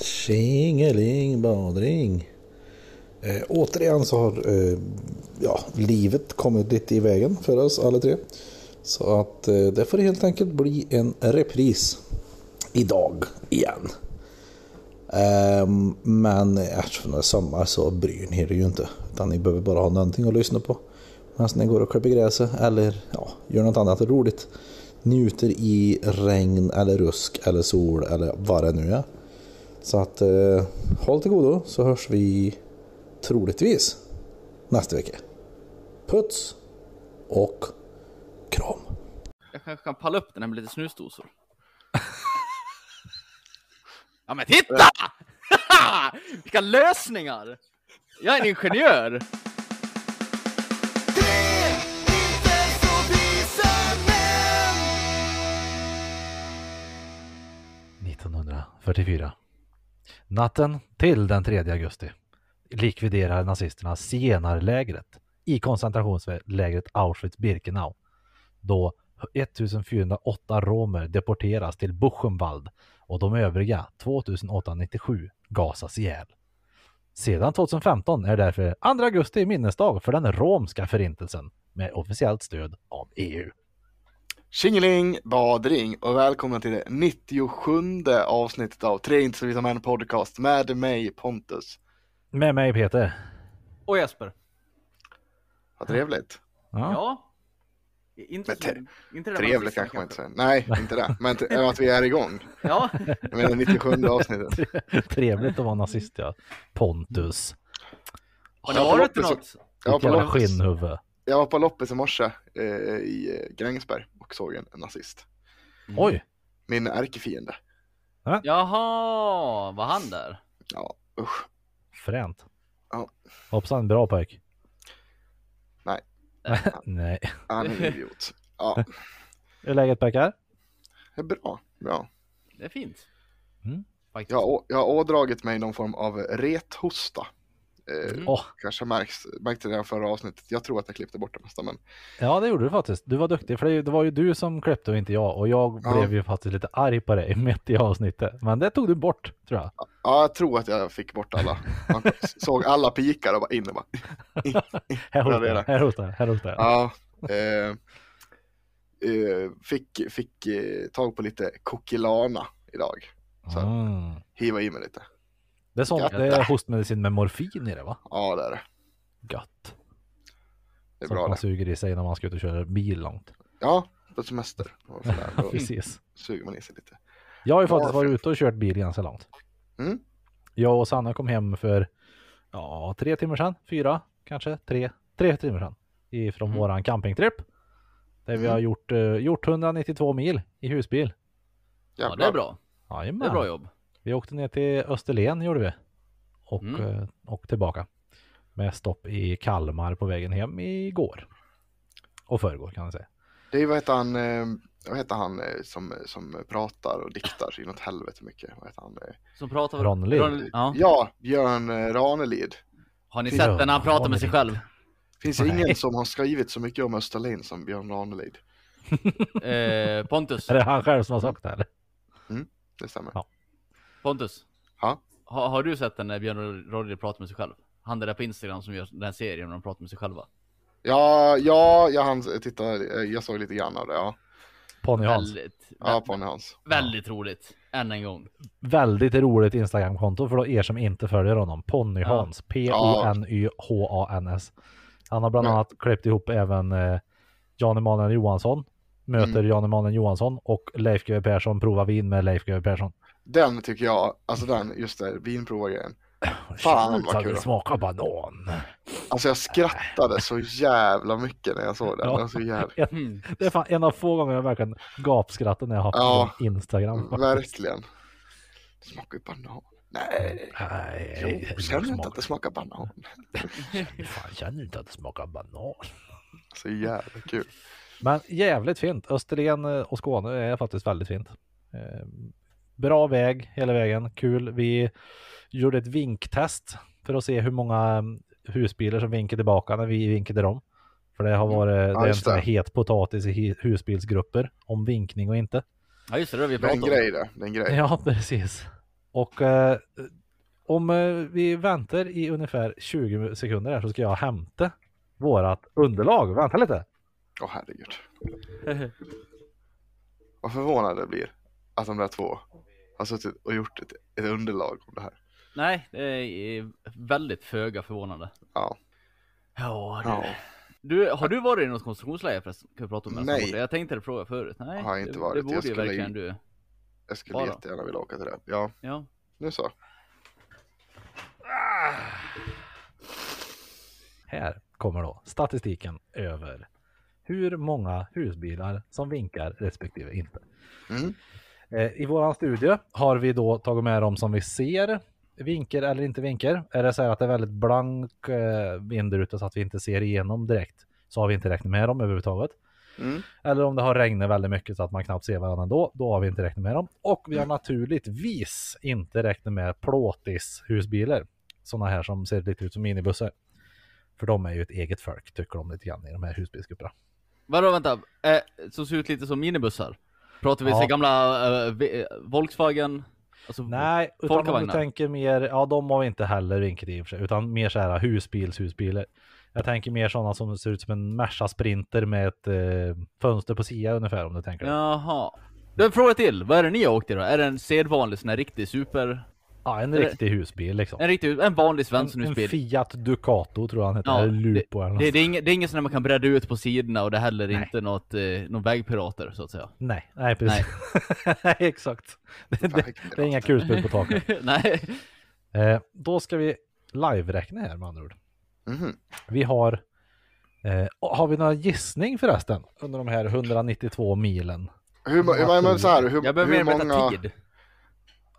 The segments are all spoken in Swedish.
Tjingeling badring. Eh, återigen så har eh, ja, livet kommit lite i vägen för oss alla tre. Så att eh, det får helt enkelt bli en repris idag igen. Ehm, men eftersom det är sommar så bryr ni er ju inte. Utan ni behöver bara ha någonting att lyssna på. Medan ni går och klipper gräset eller ja, gör något annat roligt. Njuter i regn eller rusk eller sol eller vad det nu är. Så att eh, håll till godo så hörs vi troligtvis nästa vecka. Puts och kram. Jag kanske kan palla upp den här med lite snusdosor. ja men titta! Vilka lösningar! Jag är en ingenjör! 1944. Natten till den 3 augusti likviderar nazisterna zigenarlägret i koncentrationslägret Auschwitz-Birkenau då 1408 romer deporteras till Buchenwald och de övriga 2897 gasas ihjäl. Sedan 2015 är därför 2 augusti minnesdag för den romska förintelsen med officiellt stöd av EU. Tjingeling, badring och välkomna till det 97 avsnittet av Tre inte vita män podcast med mig Pontus. Med mig Peter. Och Jesper. Vad trevligt. Ja. Ja. Inte, te- inte det Trevligt kanske man inte säger. Nej, inte det. Men t- att vi är igång. Ja, Jag menar 97 avsnittet. Trevligt att vara nazist ja. Pontus. har ni Ja, varit något? Jävla loppis, skinnhuvud. Jag var på loppis i morse eh, i eh, Grängesberg och såg en, en nazist. Oj, Min ärkefiende. Jaha, var han där? Ja, usch. fränt. Ja. Hoppsan, bra pojk. Nej. Nej. Han är en idiot. Ja, Hur är läget pojkar? det är bra. bra. Det är fint. Mm. Jag, jag har ådragit mig någon form av rethosta. Eh, Mm. Kanske märks, märkte det i förra avsnittet. Jag tror att jag klippte bort det mesta, men ja det gjorde du faktiskt. Du var duktig för det det var ju du som klippte och inte jag och jag Ja. blev ju faktiskt lite arg på dig mitt i avsnittet. Men det tog du bort tror jag. ja, jag tror att jag fick bort alla. Man såg alla pikar och bara in och bara. Här är jag, här hostar jag, här hostar jag. Ja, eh, eh, fick, fick eh, tag på lite kokilana idag. Så Mm. hiva i mig lite. Det är sånt, Gött. det är hostmedicin med morfin i det va? Ja, det är det. Gött. Det är Som bra man det. suger i sig när man ska ut och köra bil långt. Ja, på semester. Då Precis. suger man i sig lite. Jag har ju faktiskt varit ute och kört bil ganska långt. Mm. Jag och Sanna kom hem för ja, tre timmar sedan, fyra kanske, tre, tre timmar sedan. Ifrån Mm. våran campingtripp. Där vi Mm. har gjort, eh, gjort 192 mil i husbil. Ja, Jävlar. det är bra. Jajamän. Det är bra jobb. Vi åkte ner till Österlen gjorde vi. Och, Mm. eh, och tillbaka. Med stopp i Kalmar på vägen hem igår. Och förrgår kan man säga. Det är vad heter han, eh, vad heter han eh, som, som pratar och diktar inåt helvete mycket. Vad heter han? Som pratar Ronnelid. Ja. Ja, Björn Ranelid. Har ni sett den när han pratar med sig själv? Finns Nej. ingen som har skrivit så mycket om Österlen som Björn Ranelid. Eh, Pontus. Är det han själv som har sagt det eller? Det stämmer. Ja. Pontus. Ja. Har, har du sett den när Björn Roddy pratar med sig själv? Han där på Instagram som gör den serien när de pratar med sig själva. Ja, ja, jag hann titta, eh, jag såg lite grann av det, ja. Ponny Hans. Väldigt, Ja, Ponny Hans. väldigt roligt. Än en gång. Väldigt roligt Instagramkonto för er som inte följer honom. Ponny Ja. Hans. P-O-N-Y-H-A-N-S. Han har bland Men- annat klippt ihop även eh, Jan Emanuel Johansson. Möter Mm. Jan Emanuel Johansson och Leif GW Persson provar vin med Leif GW Persson. Den tycker jag, alltså den, just det, vinprovargrejen. Fan, vad kul. Det smakar banan. Alltså jag skrattade så jävla mycket när jag såg den. Ja. Så jävla, Mm. Det är fan en av få gånger jag verkligen gapskrattat när jag har Ja. på Instagram. faktiskt. verkligen. Det smakar ju banan. Nej, Nej, jo, känner du inte att det smakar banan? Fan, känner du inte att det smakar banan? Så jävla kul. Men jävligt fint. Österlen eh, och Skåne är faktiskt väldigt fint. Eh, Bra väg hela vägen, kul. Vi gjorde ett vinktest för att se hur många mm, husbilar som vinkade tillbaka när vi vinkade dem. För det har varit det är en sån här het potatis i husbilsgrupper om vinkning och inte. Ja just det, det har vi pratat om. grej det, det är en grej. Ja, precis. Och eh, om eh, vi väntar i ungefär 20 sekunder här så ska jag hämta vårat underlag. Vänta lite. Åh herregud. Vad förvånad det blir att de där två har suttit och gjort ett, ett underlag om det här. Nej, det är väldigt föga förvånande. Ja. Ja, Ja. Du, har du varit i något konstruktionsläge förresten? Kan vi prata om det? Nej. Jag tänkte fråga förut. Nej, Har inte det, varit. det Jag borde ju skulle verkligen du. Jag skulle Bara. jättegärna vilja åka till det. Ja, Ja. nu så. Här kommer då statistiken över hur många husbilar som vinkar respektive inte. Mm. Eh, I våran studie har vi då tagit med dem som vi ser vinker eller inte vinker. Är det så här att det är väldigt blank eh, vindruta så att vi inte ser igenom direkt så har vi inte räknat med dem överhuvudtaget. Mm. Eller om det har regnat väldigt mycket så att man knappt ser varandra då, då har vi inte räknat med dem. Och vi har naturligtvis inte räknat med plåtis husbilar. Sådana här som ser lite ut som minibussar. För de är ju ett eget folk tycker de lite grann i de här husbilsgrupperna. Vadå vänta, eh, som ser ut lite som minibussar? Pratar vi Ja. så gamla eh, V- Volkswagen? Alltså, Nej, utan om du tänker mer, ja de har vi inte heller vinkat i och för sig, utan mer så här husbils, husbilar. Jag tänker mer sådana som ser ut som en Merca Sprinter med ett eh, fönster på sidan ungefär om du tänker. Ja, Jaha. Du, en fråga till. Vad är det ni har åkt i då? Är det en sedvanlig sån här riktig super... en Är det- riktig husbil liksom. En riktig, en vanlig En, en Svenssonhusbil? Fiat Ducato tror jag han heter, Ja, eller Lupo eller något. Det, det, är inget, det är inget där man kan bredda ut på sidorna och det är heller Nej. inte något, eh, någon vägpirater så att säga. Nej, nej precis. Nej, exakt. Det, det, det är inga kulspel på taket. Nej. Eh, då ska vi live-räkna här med andra ord. Mhm. Vi har, eh, har vi några gissning förresten under de här 192 milen? Hur, hur, men så här, hur, Jag behöver hur många... tid.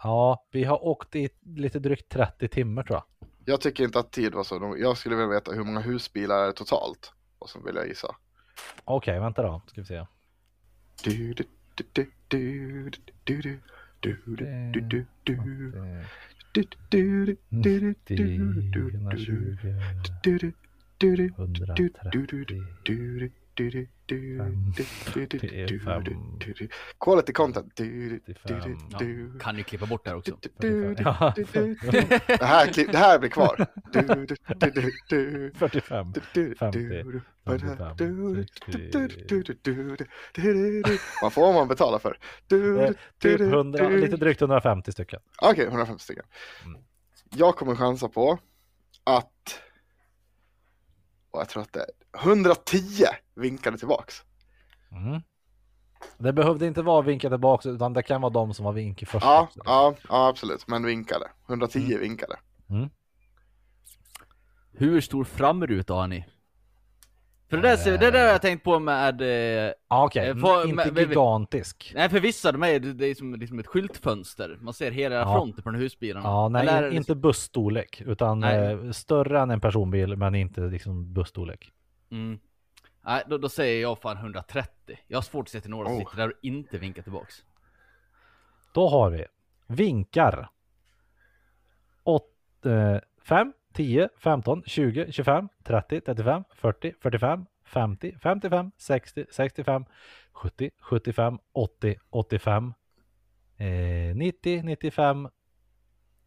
Ja, vi har åkt i lite drygt 30 timmar tror jag. Jag tycker inte att tid var så. Jag skulle vilja veta hur många husbilar är det totalt. Och så vill jag gissa. Okej, vänta då, ska vi se. Du, du, du, du, du, du, du, du, du, du, du, du. Eh, Du, du, du, du, du, 90, du, du, du, 120, du, du, du, du, 130, Quality content. Kan ni klippa bort det här också? Det här, det här blir kvar. 45, 50, 55, Vad får man betala för? Typ 100, lite drygt 150 stycken. Okej, okay, 150 stycken. Jag kommer chansa på att och jag tror att det är 110 vinkade tillbaks. Mm. Det behövde inte vara vinka tillbaka utan det kan vara de som var vinkat först. Ja, ja, ja, absolut. Men vinkade. 110 Mm. vinkade. Hur stor framruta har ni? För det där, det där har jag tänkt på med... Eh, Ja, Okej, Eh, vad- inte gigantisk. nej för vissa de är det är som liksom ett skyltfönster. Man ser hela Ja. fronten på den husbilen. Ja, nej, Eller inte busstorlek utan Nej. eh, större än en personbil men inte liksom busstorlek. Mm. Nej, då, då säger jag fan 130. Jag har svårt att se till några som Oh. sitter där och inte vinkar tillbaks. Då har vi vinkar. 5, 10, 15, 20, 25, 30, 35, 40, 45, 50, 55, 60, 65, 70, 75, 80, 85, eh, 90, 95,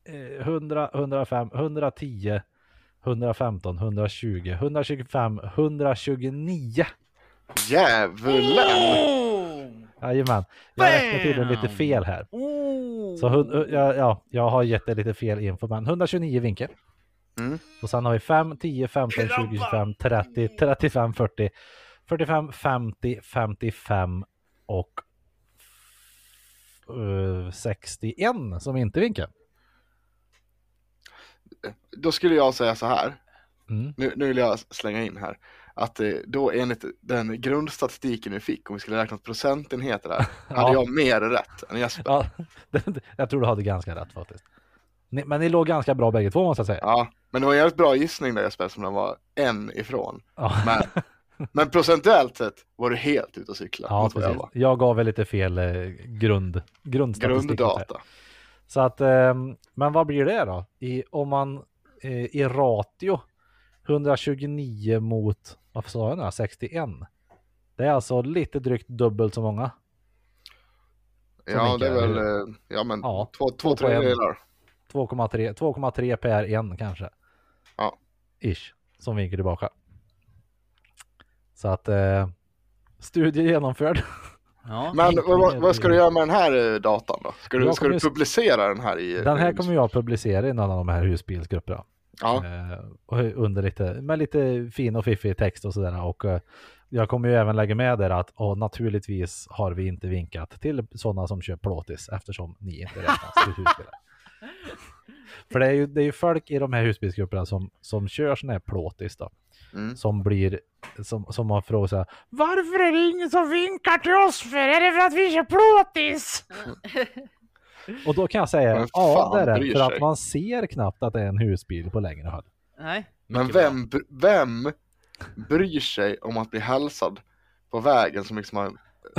eh, 100, 105, 110, 115, 120, 125, 129. Djävulen! Jajamän, jag räknar tydligen lite fel här. Oh. Så ja, ja, jag har gett dig lite fel info, men 129 vinkel. Mm. Och sen har vi 5, 10, 15, 20, 25, 30, 35, 40, 45, 50, 55 och eh, 61 som inte vinkar. Då skulle jag säga så här. Mm. Nu, nu vill jag slänga in här. Att eh, då enligt den grundstatistiken vi fick, om vi skulle räkna procentenheter hade Ja. jag mer rätt än Jesper. Ja, jag tror du hade ganska rätt faktiskt. Men ni låg ganska bra bägge två måste jag säga. Ja, men det var en jävligt bra gissning där Jesper, som den var en ifrån. Ja, Men, men procentuellt sett var du helt ute och cykla. ja jag precis. var. Jag gav väl lite fel eh, grund, grundstatistik. Grunddata. Så att, ehm, men vad blir det då? I, om man eh, i ratio 129 mot, vad sa jag nu, 61? Det är alltså lite drygt dubbelt så många. Ja, det är väl, eh, ja men Ja, två, två två tredjedelar. 2,3 2,3 per en kanske. Ish. Som vinkar tillbaka. Så att eh, studie genomförd. Ja. Men vad, vad, ska du göra med den här eh, datan då? Ska du, ska du publicera den här i? Den här kommer jag publicera i någon av de här husbilsgrupperna. Ja, Eh, och under lite, med lite fin och fiffig text och sådär. Och eh, jag kommer ju även lägga med där att och naturligtvis har vi inte vinkat till sådana som kör plåtis eftersom ni inte räknas till husbilar. För det är, ju, det är ju folk i de här husbilsgrupperna som, som kör sådana här plåtis då. Mm. Som blir, som, som har frågat så här, Varför är det ingen som vinkar till oss för? Är det för att vi kör plåtis? och då kan jag säga, ja det är det. För att sig? man ser knappt att det är en husbil på längre håll. Nej. men vem, br- vem bryr sig om att bli hälsad på vägen som liksom har,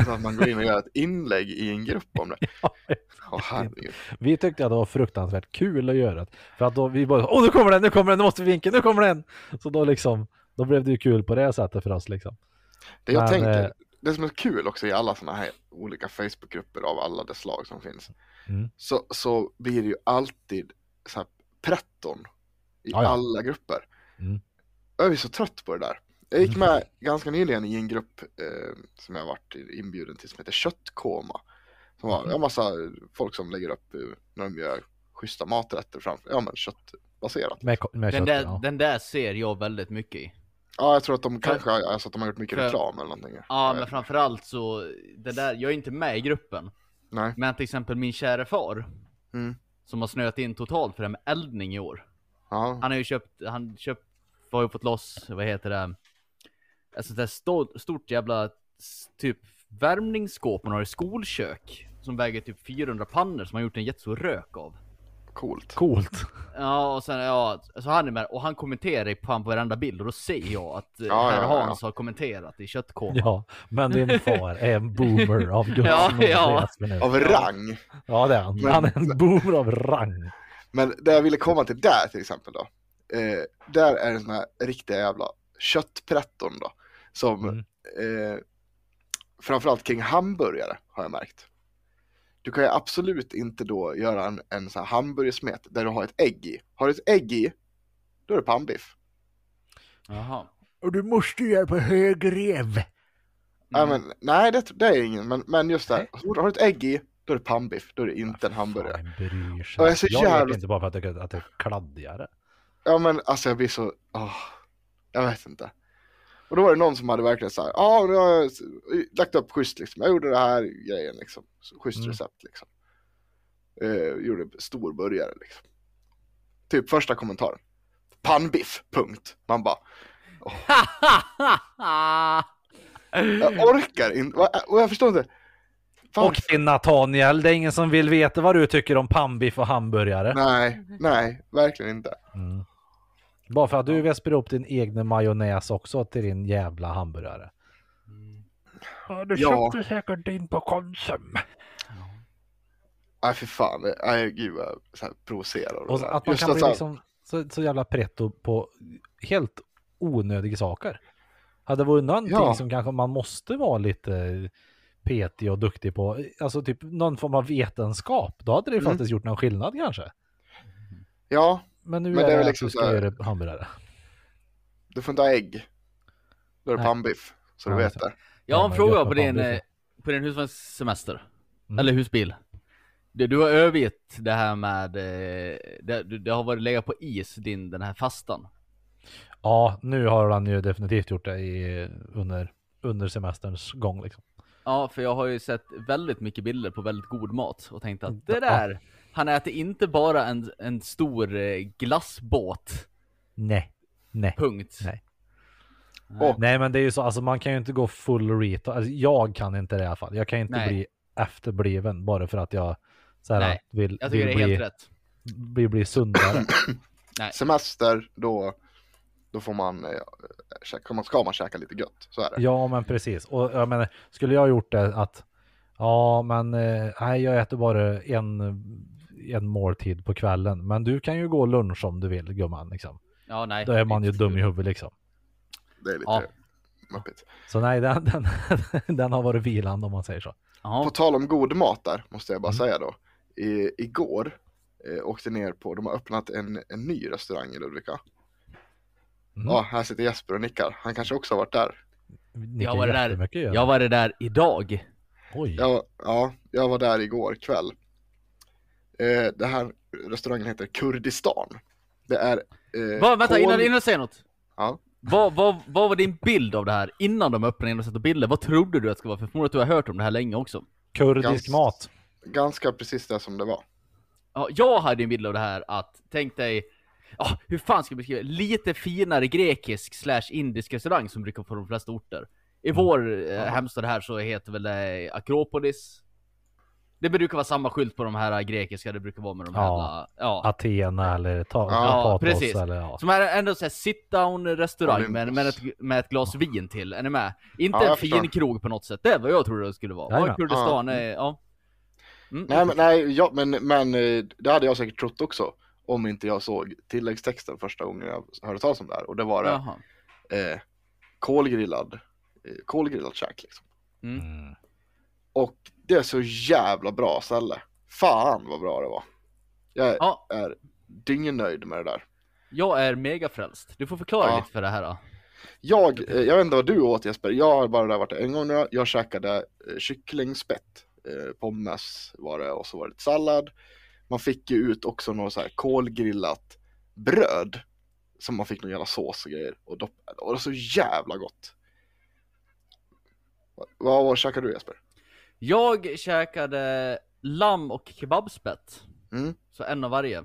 så att man går in och gör ett inlägg i en grupp om det? Herregud. Vi tyckte att det var fruktansvärt kul att göra det. För att då vi bara, åh nu kommer den, nu kommer den, nu måste vi vinka, nu kommer den! Så då liksom, då blev det ju kul på det sättet för oss liksom. Det jag Men, tänker, eh, det som är kul också i alla sådana här olika Facebookgrupper av alla dess slag som finns. Mm. Så, så blir det ju alltid så här pretton i Ja, ja. alla grupper. Mm. Jag är så trött på det där. Jag gick med ganska nyligen i en grupp eh, som jag varit inbjuden till som heter Köttkoma. Som var en massa folk som lägger upp eh, när de gör schyssta maträtter framför, ja men köttbaserat. Med, med Den kött, där, ja. den där ser jag väldigt mycket i. Ja jag tror att de kanske, alltså att de har gjort mycket För- reklam eller någonting. Ja, men framförallt så, det där, jag är inte med i gruppen. Nej. Men till exempel min kära far, Mm. som har snöat in totalt för det här med eldning i år. Ja. Han har ju köpt, han köpt, har ju fått loss, vad heter det? Alltså det stort, stort jävla typ värmningsskåp man har i skolkök. Som väger typ 400 pannor som han gjort en jättestor rök av. Coolt. Coolt. Ja och sen ja, så han är med och han kommenterar ju på han på varenda bild och då ser jag att ja, Ja, herr ja, ja. Hans har kommenterat i köttkoma. Ja, men din far är en boomer av Guds Ja, ja. Av rang. Ja det är han. Men- Han är en boomer av rang. Men det jag ville komma till där till exempel då. Eh, där är det såna här riktiga jävla köttpretton då. Som Mm. eh, framförallt kring hamburgare har jag märkt. Du kan ju absolut inte då göra en, en sån här hamburgersmet där du har ett ägg i. Har du ett ägg i, då är det pannbiff. Jaha. Och du måste göra på hög rev. Ja, Mm. men, nej, det, det är ingen, men, men just det. här, Har du ett ägg i, då är det pannbiff. Då är det inte en hamburgare. Fan, bryr sig. Ja, jag är så jag vet inte bara för att det, att det är kladdigare. Ja men alltså jag blir så, åh, jag vet inte. Och då var det någon som hade verkligen så här, ja nu har jag lagt upp schysst liksom, jag gjorde det här grejen liksom, schysst Mm. recept liksom. Eh, gjorde stor burgare liksom. Typ första kommentaren, pannbiff, punkt. Man bara, jag orkar inte, Va- och jag förstår inte. Fan, Okej Nathaniel, det är ingen som vill veta vad du tycker om pannbiff och hamburgare. Nej, nej, verkligen inte. Mm. Bara för att du vispar upp din egna majonnäs också till din jävla hamburgare. Ja, du Ja. köpte säkert din på Konsum. Nej för fan, nej gud vad jag provocerar. Och att man Just kan bli så liksom så, så jävla pretto på helt onödiga saker. Hade det varit någonting Ja. som kanske man måste vara lite petig och duktig på, alltså typ någon form av vetenskap, då hade det Mm. faktiskt gjort någon skillnad kanske. Ja, Men nu Men är det det, är att liksom du så ska göra hamburgare. du får inte ha ägg. Då är det pannbiff, så du Ja, vet så- det. Jag har en fråga på din, pannbiff. på din husvagnssemester. Mm. Eller husbil. Du, du har övergett det här med, eh, det, du- det har varit legat på is, din, den här fastan. Ja, nu har han ju definitivt gjort det i, under, under semesterns gång liksom. Ja, för jag har ju sett väldigt mycket bilder på väldigt god mat och tänkt att det Ja. där, han äter inte bara en, en stor eh, glassbåt, Nej, nej. punkt. Nej. Och Nej men det är ju så, alltså man kan ju inte gå full reto. Alltså, jag kan inte det i alla fall. Jag kan inte Nej. bli efterbliven bara för att jag så här, Nej, vill, Jag tycker vill det är bli, helt rätt. bli, bli sundare. semester, då, då får man, man, ska man käka lite gött. Så är det. ja men precis. Och jag menar, skulle jag gjort det att ja men eh, nej jag äter bara en, en måltid på kvällen. Men du kan ju gå lunch om du vill gumman liksom. Ja, nej. Då är man ju dum i huvudet liksom. Det är lite Ja. muppigt. Så nej den, den, den har varit vilande om man säger så. Ja. På tal om god mat där, måste jag bara Mm. säga då. I, igår eh, åkte ner på, de har öppnat en, en ny restaurang i Ludvika. Mm. Ja, här sitter Jesper och nickar. Han kanske också har varit där. Nickar Jag var där-. Jag var det där idag. Oj. Jag, ja, jag var där igår kväll. Eh, det här restaurangen heter Kurdistan. Det är... Eh, Va, vänta, kol- innan, innan du säger något. Ja. Vad, vad, vad var din bild av det här innan de öppnade och satte bilder? Vad trodde du att det skulle vara? För förmodligen att du har hört om det här länge också. Kurdisk Gans- mat. Ganska precis det som det var. Ja, jag hade en bild av det här att, tänk dig, ja, hur fan ska jag beskriva? Lite finare grekisk slash indisk restaurang som brukar på de flesta orter. I vår eh, hemstad här så heter väl det Akropolis. Det brukar vara samma skylt på de här grekiska, det brukar vara med de här Ja. ja. Athena eller ta, Ja, Patos precis. eller ja. Som är ändå såhär sit down restaurang med, med, ett, med ett glas vin till, är ni med? Inte Ja, en fin förstår. krog på något sätt, det är vad jag trodde det skulle vara. Ja, Kurdistan är, ja. Mm. Nej men, nej, ja, men, men eh, det hade jag säkert trott också. Om inte jag såg tilläggstexten första gången jag hörde talas om det här. Och det var det Jaha. eh, kolgrillad, eh, kolgrillad käk liksom. Mm. Mm. Och det är så jävla bra ställe. Fan vad bra det var. Jag är, Ja, är dyngnöjd med det där. jag är mega frälst. Du får förklara Ja. lite för det här då. Jag, eh, jag vet inte vad du åt Jesper, jag har bara där varit en gång nu. Jag käkade eh, kycklingspett, eh, pommes var det och så var det sallad. Man fick ju ut också något så här kolgrillat bröd. Som man fick någon jävla sås och grejer. Och, dopp, och det var så jävla gott. Vad, vad käkade du Jesper? Jag käkade lamm och kebabspett. Mm. Så en av varje.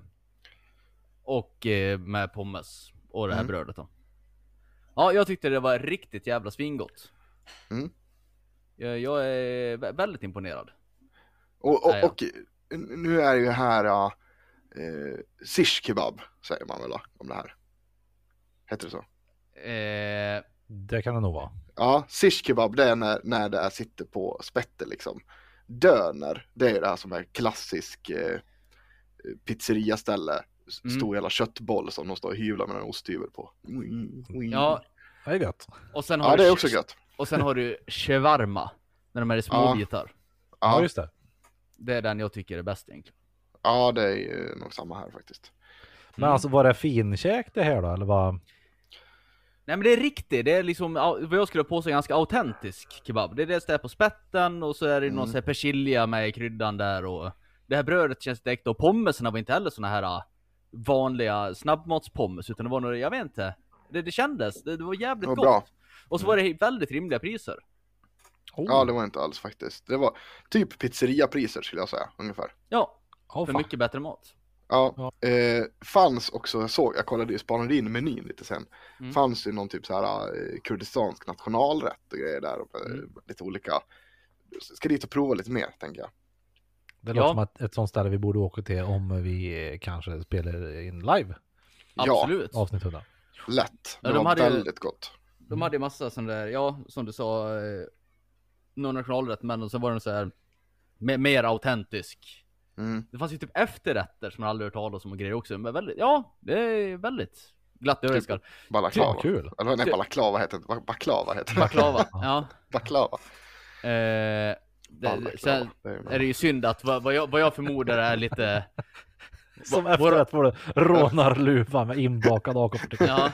Och eh, med pommes. Och det här Mm. brödet då. Ja, jag tyckte det var riktigt jävla svingott. Mm. Jag, jag är vä- väldigt imponerad. Och, och, och nu är det ju här ja, eh, shish kebab säger man väl om det här. Heter det så? Eh, Det kan det nog vara. Ja, shish kebab det är när, när det är, sitter på spettet liksom. Döner, det är det här som är klassisk eh, pizzeriaställe. Mm. Stor jävla köttboll som de står och hyvlar med en osthyvel på. Mm, mm. ja, Det är gött. och sen har ja, du det är också gött. Och sen har du shawarma. När de är i små Ja. bitar. Ja, Ja, just det. Det är den jag tycker är bäst egentligen. ja, det är ju nog samma här faktiskt. Men Mm. alltså var det finkäk det här då? Eller vad? Nej men det är riktigt, det är liksom vad jag skulle påstå ganska autentisk kebab. Det är dels det här på spetten och så är det någon Mm. sån här persilja med i kryddan där och det här brödet känns direkt och pommesarna var inte heller såna här ah, vanliga snabbmatspommes utan det var något, jag vet inte. Det, det kändes, det, det var jävligt Det var gott. bra. Och så var det väldigt rimliga priser. Oh. Ja, det var inte alls faktiskt. Det var typ pizzeriapriser skulle jag säga, ungefär. Ja, oh, för fan. mycket bättre mat. Ja, eh, fanns också, jag såg, jag kollade ju, spanade in menyn lite sen. Mm. Fanns ju någon typ så här eh, kurdistansk nationalrätt och grejer där. Och, eh, Mm. Lite olika. Ska dit och prova lite mer, tänker jag. Det Ja. låter som att ett sånt ställe vi borde åka till om vi eh, kanske spelar in live Ja. Absolut. avsnitt 100. Lätt. Det Ja, de var hade ju- väldigt gott. De hade ju massa sån där, ja som du sa, eh, någon nationalrätt men så var den så här me- mer autentisk. Mm. Det fanns ju typ efterrätter som jag aldrig hört talas om och grejer också. Men väldigt, ja, det är väldigt glatt överraskad. Balaklava. Vad kul. Eller nej, Typ. balaklava heter det. Ba- Baklava heter det. Baklava, ja. Baklava. Eh, det, sen Det är det ju synd att vad, vad, jag, vad jag förmodar är lite, Som Våra- efterrätt får du rånarluva med inbakad AK47. ja.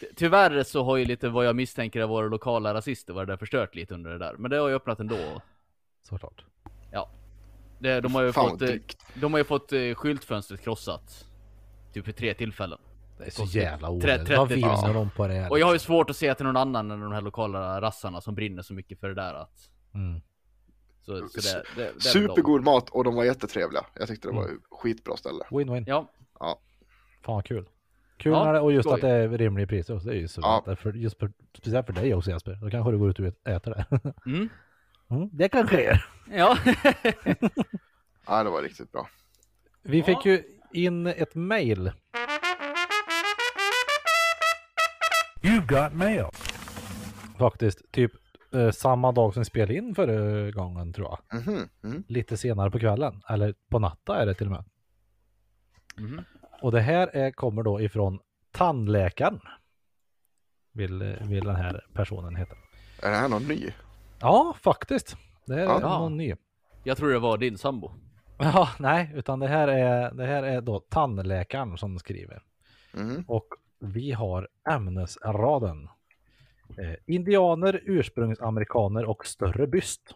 Ty- Tyvärr så har ju lite vad jag misstänker är våra lokala rasister varit där förstört lite under det där. Men det har ju öppnat ändå. Såklart. Det, de har ju Fan fått, eh, de har ju fått eh, skyltfönstret krossat. Typ vid tre tillfällen. Det är så jävla tre- onödigt. Vad 30 vinner ja. de på det här? Och jag har ju svårt att se att det är någon annan än de här lokala rassarna som brinner så mycket för det där att... Mm. Så, så det, det, det. Supergod mat och de var jättetrevliga. Jag tyckte det var Mm. skitbra ställe. Win-win. Ja, Fan vad kul. Kul Ja, det, och just skoj. att det är rimliga priser också. Det är ju så Ja. ja. för, just för, Speciellt för dig också Jesper. Då kanske du går ut och äter det. mm. Mm, det kanske är. ja. Ja, det var riktigt bra. Vi Ja. fick ju in ett mail. You got mail. Faktiskt, typ eh, samma dag som vi spelade in förra gången tror jag. Mhm, mm. Lite senare på kvällen. Eller på natta är det till och med. Mhm. Och det här är, kommer då ifrån tandläkaren. Vill, vill den här personen heta. Är det här någon ny? Ja, faktiskt. Det är Ja. någon ny. Jag tror det var din sambo. Ja, nej, utan det här är, det här är då tandläkaren som skriver. Mhm. Och vi har ämnesraden. Eh, indianer, ursprungsamerikaner och större byst.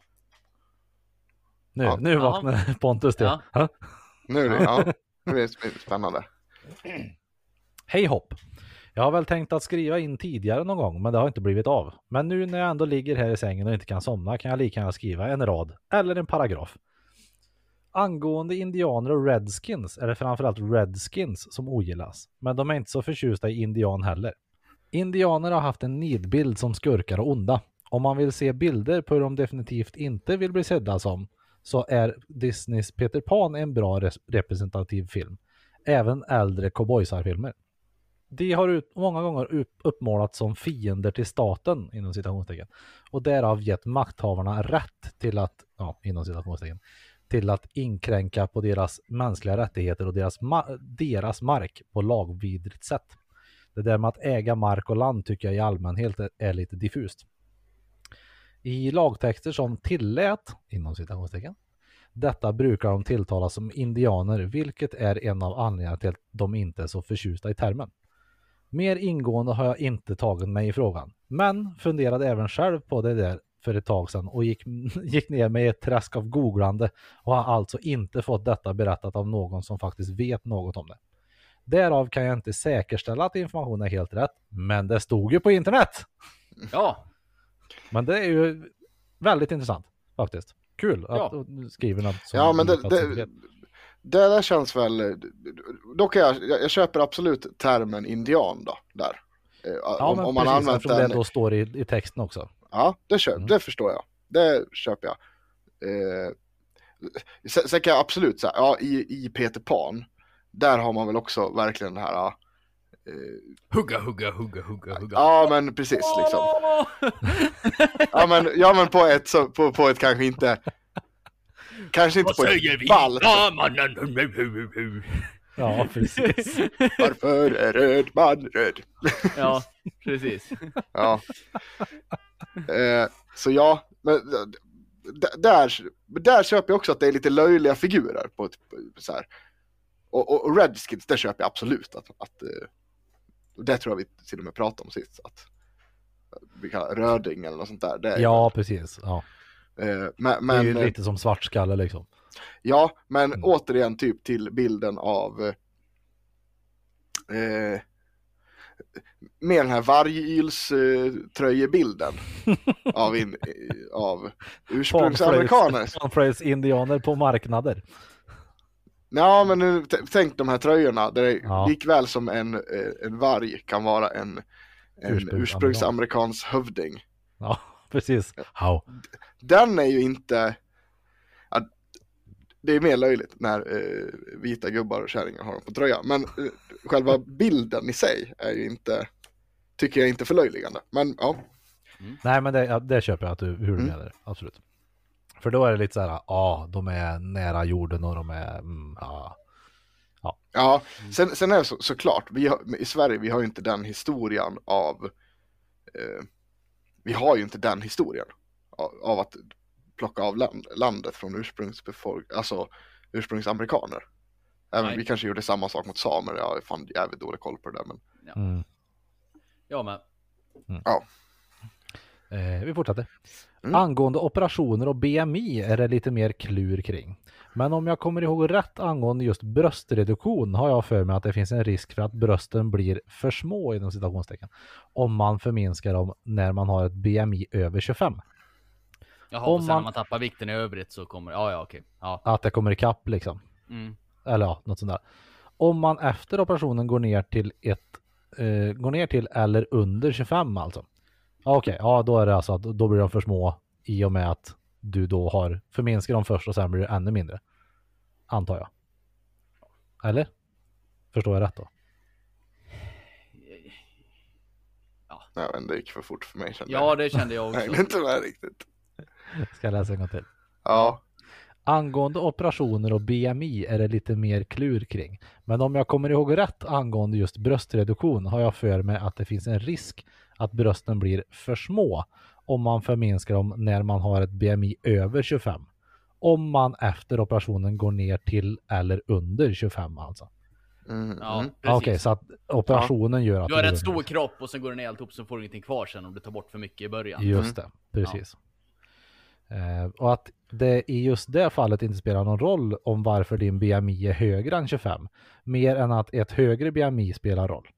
Nu, Ja. nu vaknar Pontus till. Ja. Ja. Nu är det, ja, nu är det sp- spännande. Hej hopp! Jag har väl tänkt att skriva in tidigare någon gång, men det har inte blivit av. Men nu när jag ändå ligger här i sängen och inte kan somna kan jag lika gärna skriva en rad eller en paragraf. Angående indianer och redskins är det framförallt redskins som ogillas, men de är inte så förtjusta i indian heller. Indianer har haft en nidbild som skurkar och onda. Om man vill se bilder på hur de definitivt inte vill bli sedda som, så är Disneys Peter Pan en bra representativ film. Även äldre cowboysarfilmer. De har ut, många gånger upp, uppmålats som fiender till staten, inom citationstecken, och därav gett makthavarna rätt till att, ja, inom citationstecken, till att inkränka på deras mänskliga rättigheter och deras, ma- deras mark på lagvidrigt sätt. Det där med att äga mark och land tycker jag i allmänhet är, är lite diffust. I lagtexter som tillät, inom citationstecken, detta brukar de tilltalas som indianer, vilket är en av anledningarna till att de inte är så förtjusta i termen. Mer ingående har jag inte tagit mig i frågan, men funderade även själv på det där för ett tag sedan och gick, gick ner med ett träsk av googlande och har alltså inte fått detta berättat av någon som faktiskt vet något om det. Därav kan jag inte säkerställa att informationen är helt rätt, men det stod ju på internet! Ja, Men det är ju väldigt intressant faktiskt. Kul att Ja. du skriver något som Ja, men det, det, vet. Det där känns väl, kan jag, jag, köper absolut termen indian då, där. Eh, Ja, om, men om man precis, använt den, det då står i, i texten också. ja det, köp, Mm. det förstår jag, det köper jag. Eh, sen, sen kan jag absolut säga, ja i, i Peter Pan, där har man väl också verkligen det här, eh, hugga, hugga, hugga, hugga, hugga. ja men precis liksom. Ja men, ja, men på, ett, så, på, på ett kanske inte, kanske inte på ett ballt Ja, precis. Varför är röd man röd? Ja, precis. Ja. Eh, så ja, men där, där köper jag också att det är lite löjliga figurer på ett, så här. Och, och, och Redskins, det köper jag absolut att, att eh, det tror jag vi till och med pratade om sist. Att vi kallar röding eller något sånt där. Det är, Ja, precis. Ja. Eh, men, Det är ju men, lite som svartskalle liksom. ja, men Mm. återigen typ till bilden av eh, med den här vargyls-tröjebilden av, in, av ursprungsamerikaner. Fanphrase indianer på marknader. Ja, men nu, tänk de här tröjorna där det Ja. likväl som en, eh, en varg kan vara en, en Ursprungsamerikan. ursprungsamerikans hövding. Ja, precis. How? Den är ju inte, ja, det är mer löjligt när eh, vita gubbar och kärringar har dem på tröja, men eh, själva bilden i sig är ju inte, tycker jag inte förlöjligande. Men ja, Nej, men det, ja, det köper jag att du, hur du Mm. menar. Absolut. För då är det lite så här, ja, de är nära jorden och de är, mm, ja. Ja, sen, sen är det så, såklart, vi har, i Sverige vi har ju inte den historien av, eh, vi har ju inte den historien av, av att plocka av land, landet från ursprungsbefolk, alltså ursprungsamerikaner. Även Nej. vi kanske gjorde samma sak mot samer, jag har fan jävligt dålig koll på det där men. Mm. Ja, men. Eh, vi fortsätter. Mm. Angående operationer och BMI är det lite mer klur kring. Men om jag kommer ihåg rätt angående just bröstreduktion har jag för mig att det finns en risk för att brösten blir för små inom citationstecken. Om man förminskar dem när man har ett BMI över 25. Jaha, Om och sen man- när man tappar vikten i övrigt så kommer, ja, ja, okej. Ja. Att det kommer ikapp liksom. Mm. Eller ja, något sånt där. Om man efter operationen går ner till ett, eh, går ner till eller under 25 alltså. Okej, ja då är det alltså att då blir de för små i och med att du då har förminskar dem först och sen blir det ännu mindre. Antar jag. Eller? Förstår jag rätt då? Jag vet inte, det gick för fort för mig kände Ja, jag. det kände jag också. hängde inte med riktigt. Ska jag läsa en gång till? Ja, Angående operationer och BMI är det lite mer klur kring. Men om jag kommer ihåg rätt angående just bröstreduktion har jag för mig att det finns en risk att brösten blir för små om man förminskar dem när man har ett BMI över 25. Om man efter operationen går ner till eller under 25 alltså. Mm, Ja, mm. precis. Okej, så att operationen gör att Du har rätt stor kropp och sen går den ner alltihop så får du ingenting kvar sen om du tar bort för mycket i början. Just det, precis. Eh, och att det i just det fallet inte spelar någon roll om varför din BMI är högre än 25. Mer än att ett högre BMI spelar roll.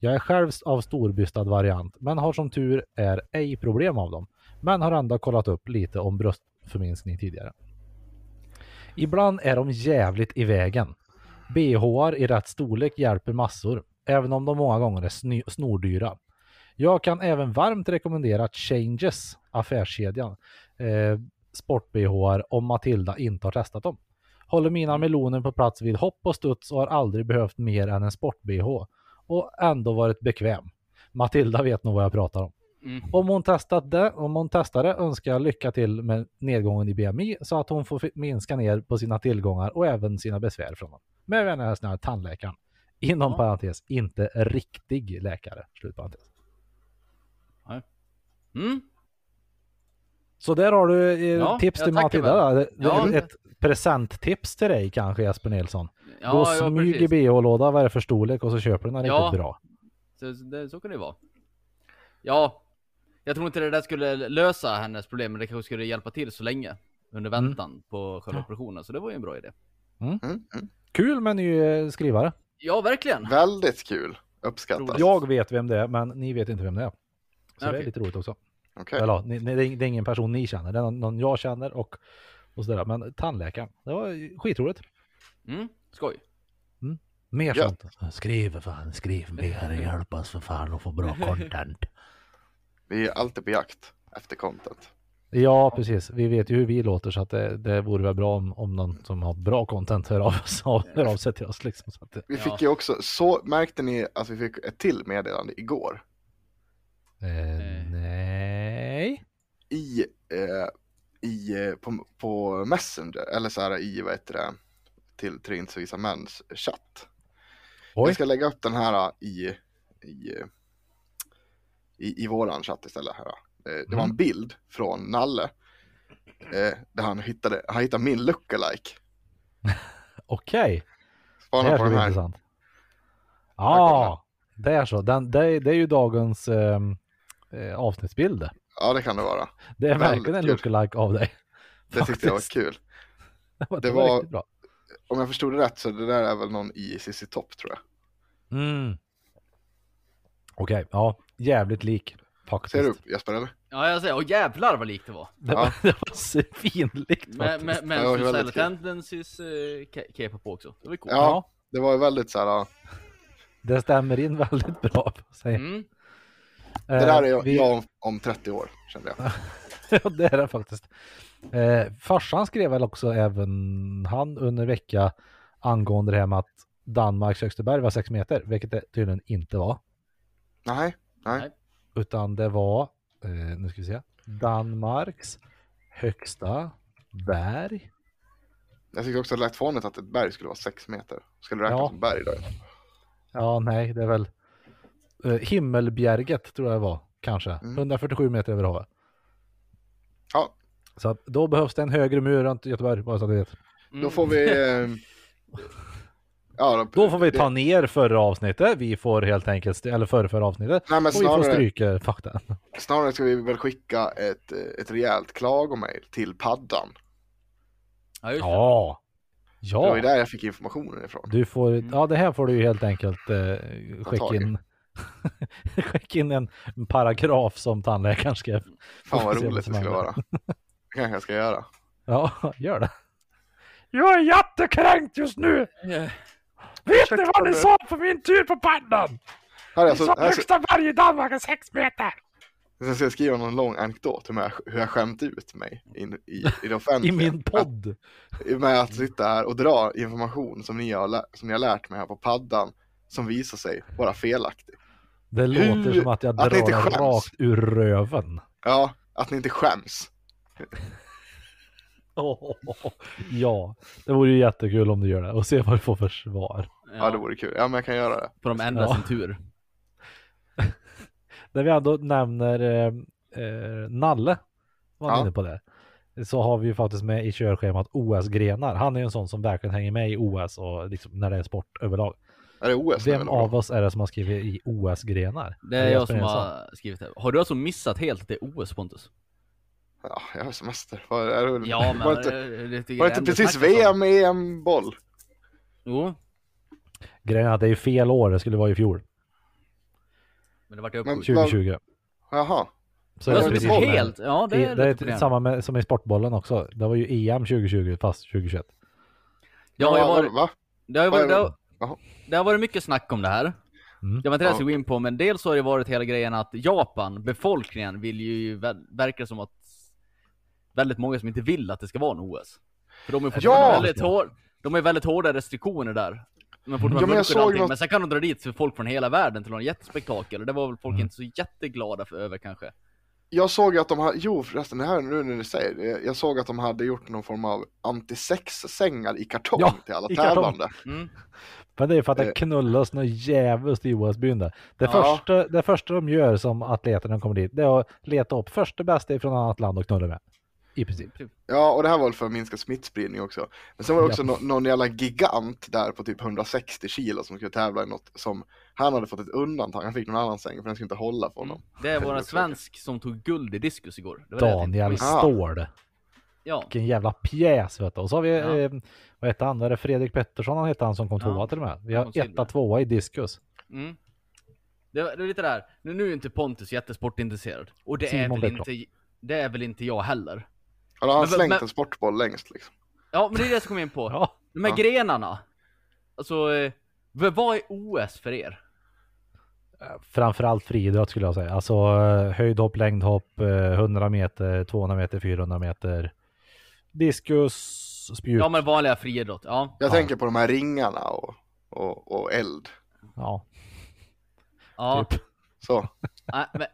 Jag är själv av storbystad variant, men har som tur är ej problem av dem. Men har ändå kollat upp lite om bröstförminskning tidigare. Ibland är de jävligt i vägen. BHR i rätt storlek hjälper massor, även om de många gånger är snordyra. Jag kan även varmt rekommendera Changes, affärskedjan, eh, sport-BHR om Matilda inte har testat dem. Håller mina meloner på plats vid hopp och studs och har aldrig behövt mer än en sport-BH och ändå varit bekväm. Matilda vet nog vad jag pratar om. Mm. Om hon testat det, om hon testar det önskar jag lycka till med nedgången i BMI så att hon får minska ner på sina tillgångar och även sina besvär från dem. Med vänliga hälsningar tandläkaren. Inom Ja. parentes, inte riktig läkare. Slut parentes. Mm. Så där har du eh, Ja, tips till Matilda. Ja. Ett presenttips till dig kanske Jesper Nilsson. Ja, Gå och ja, smyg i bh-låda vad är det för storlek och så köper du den riktigt Ja. bra. Så, det, så kan det vara. Ja, jag tror inte det där skulle lösa hennes problem, men det kanske skulle hjälpa till så länge under Mm. väntan på själva operationen, så det var ju en bra idé. Mm, mm. Kul med ny eh, skrivare. Ja, verkligen. Väldigt kul. Uppskattat. Roligt. Jag vet vem det är men ni vet inte vem det är. Så det är lite roligt också. Okej. Eller ja, ni- ni- det är ingen person ni känner, det är någon, någon jag känner och, och sådär. Men tandläkaren, det var skitroligt. Mm, skoj. Mer Gött. sånt. Skriv för fan, skriv mer, hjälp oss för fan att få bra content. Vi är alltid på jakt efter content. Ja, precis. Vi vet ju hur vi låter så att det, det vore väl bra om, om någon som har bra content hör av, av, hör av sig till oss. Liksom, så att det, Vi Ja. fick ju också, så märkte ni att vi fick ett till meddelande igår? eh, nej. I, eh, i eh, på, på Messenger, eller så här i, vad heter det, till Trins visa mäns chatt. Oj. Jag ska lägga upp den här i, i, eh, i, i våran chatt istället. Här. Eh, Det var Mm. en bild från Nalle. Eh, där han hittade, han hittade min lookalike. Okej, det Spana här på ska den bli här. intressant. Ja, det är så. Den, det, är- det är ju dagens ehm, eh, avsnittsbild. Ja, det kan det vara. Det är Väldigt verkligen en lookalike av dig. Det tyckte jag var Faktiskt. kul. Det var, Det det var var- riktigt bra. Om jag förstod det rätt så det där är väl någon i CC Topp tror jag. Mm. Okej, ja, jävligt lik faktiskt. Ser du upp Jesper eller? Ja, jag säger, åh jävlar vad likt det var. Det var, det var svinlikt faktiskt. Ja, var Suicidal väldigt kul. Tendencies eh, cape på också. Det var coolt. Ja. Det var ju väldigt så här. ja, Det stämmer in väldigt bra. jag. Mm. Det där är jag, Eh, vi- jag om, om 30 år kände jag. Ja, det är det faktiskt. Eh, farsan skrev väl också även han under vecka angående det här med att Danmarks högsta berg var 6 meter, vilket det tydligen inte var. Nej, nej. Utan det var, eh, nu ska vi se, Danmarks högsta berg. Jag tycker också det lät fånigt att ett berg skulle vara 6 meter. Skulle räknas Ja. som berg då? Ja, nej, det är väl eh, Himmelbjerget tror jag det var, kanske. Mm. 147 meter över havet. Ja, Så att då behövs det en högre mur runt Göteborg, bara så att du vet. Mm. då får vi... Eh, ja, Då får vi det- ta ner förra avsnittet. Vi får helt enkelt, eller förra, förra avsnittet. Nej men Och vi får snarare, stryka fakta. snarare ska vi väl skicka ett, ett rejält klagomail till paddan. Ja, just det. Ja. Det var ju Ja. där jag fick informationen ifrån. Du får, ja det här får du ju helt enkelt eh, skicka in. skicka in en paragraf som tandläkaren skrev. Fan vad roligt det skulle vara. Kanske jag ska göra. Ja, gör det. Jag är jättekränkt just nu. Eh, Vet ni vad ni sa på min tur på paddan? Här, är Ni alltså, sa högsta berg i Danmark är 6 meter. Sen ska jag skriva någon lång anekdot hur jag, hur jag skämt ut mig in, i, i det offentliga. I min podd. Att, med att sitta här och dra information som ni, har, som ni har lärt mig här på paddan som visar sig vara felaktig. Det låter som att jag att drar skäms. rakt ur röven. Ja, att ni inte skäms. Åh, ja, det vore ju jättekul om du gör det och se vad du får för svar. Ja, det vore kul. Ja, men jag kan göra det. På de ändra Ja. sin tur. När vi ändå nämner eh, eh, Nalle var Ja. inne på det. Så har vi ju faktiskt med i körschemat OS-grenar. Han är ju en sån som verkligen hänger med i OS och liksom när det är sport överlag. Är det OS Vem av oss är det som har skrivit i OS-grenar? Det är jag Jesper som har skrivit det. Har du alltså missat helt att det är OS Pontus? Ja, jag har semester. Var, är det, Ja men... var det inte, det var jag det inte precis. VM, EM-boll? Jo, Grejen är att det är fel år, det skulle vara i fjol. men det vart uppskjutet. 2020. Jaha. Så Det är är det boll. precis helt, ja det I, är det är lite ett- samma med, som i sportbollen också. Det var ju EM 2020 fast 2021. Ja, jag var, va? det, har varit, det, har, det har varit mycket snack om det här. Mm. Det var inte det jag skulle gå in på, men dels har det varit hela grejen att Japan, befolkningen, vill ju ver- verkar som att väldigt många som inte vill att det ska vara en OS. För de är fortfarande Ja! väldigt, hår, de är väldigt hårda restriktioner där. Men fortfarande Ja, men jag såg allting. något- Men sen kan de dra dit för folk från hela världen till någon jättespektakel, och det var väl folk Mm. inte så jätteglada för, över kanske. Jag såg att de hade, jo förresten, det här nu när du säger det, jag såg att de hade gjort någon form av antisex-sängar i kartong Ja, till alla tävlande. Mm. Men det är för att Eh. det knullas något jävligt i OS-byn där. Det, Ja. första, det första de gör som atleterna när de kommer dit, det är att leta upp första bästa från annat land och knulla med. I princip. Ja, och det här var väl för att minska smittspridning också. Men sen var det också Ja. nå- någon jävla gigant där på typ 160 kilo som skulle tävla i något som han hade fått ett undantag. Han fick någon annan säng för den skulle inte hålla för honom. Det är våran svensk som tog guld i diskus igår. Var Daniel. Ah. Ståhl. Ja. Vilken jävla pjäs vet du. Och så har vi, Ja. eh, vad hette han? Var det Fredrik Pettersson han hette han som kom Ja, tvåa till och med. Vi har etta, tvåa i diskus. Mm. Det, det är lite där. Nu, nu är inte Pontus jättesportintresserad. Och det är, väl inte, det är väl inte jag heller. Eller har han Men- slängt men- en sportboll längst liksom? Ja, men det är det jag ska komma in på. Ja. De här Ja. grenarna. Alltså, eh, vad är OS för er? Framförallt friidrott skulle jag säga. Alltså eh, höjdhopp, längdhopp, eh, 100 meter, 200 meter, 400 meter. Diskus, spjut. Ja men vanliga friidrott, ja. Jag Ja. tänker på de här ringarna och, och, och eld. Ja, ja. typ. Så, Nej, men,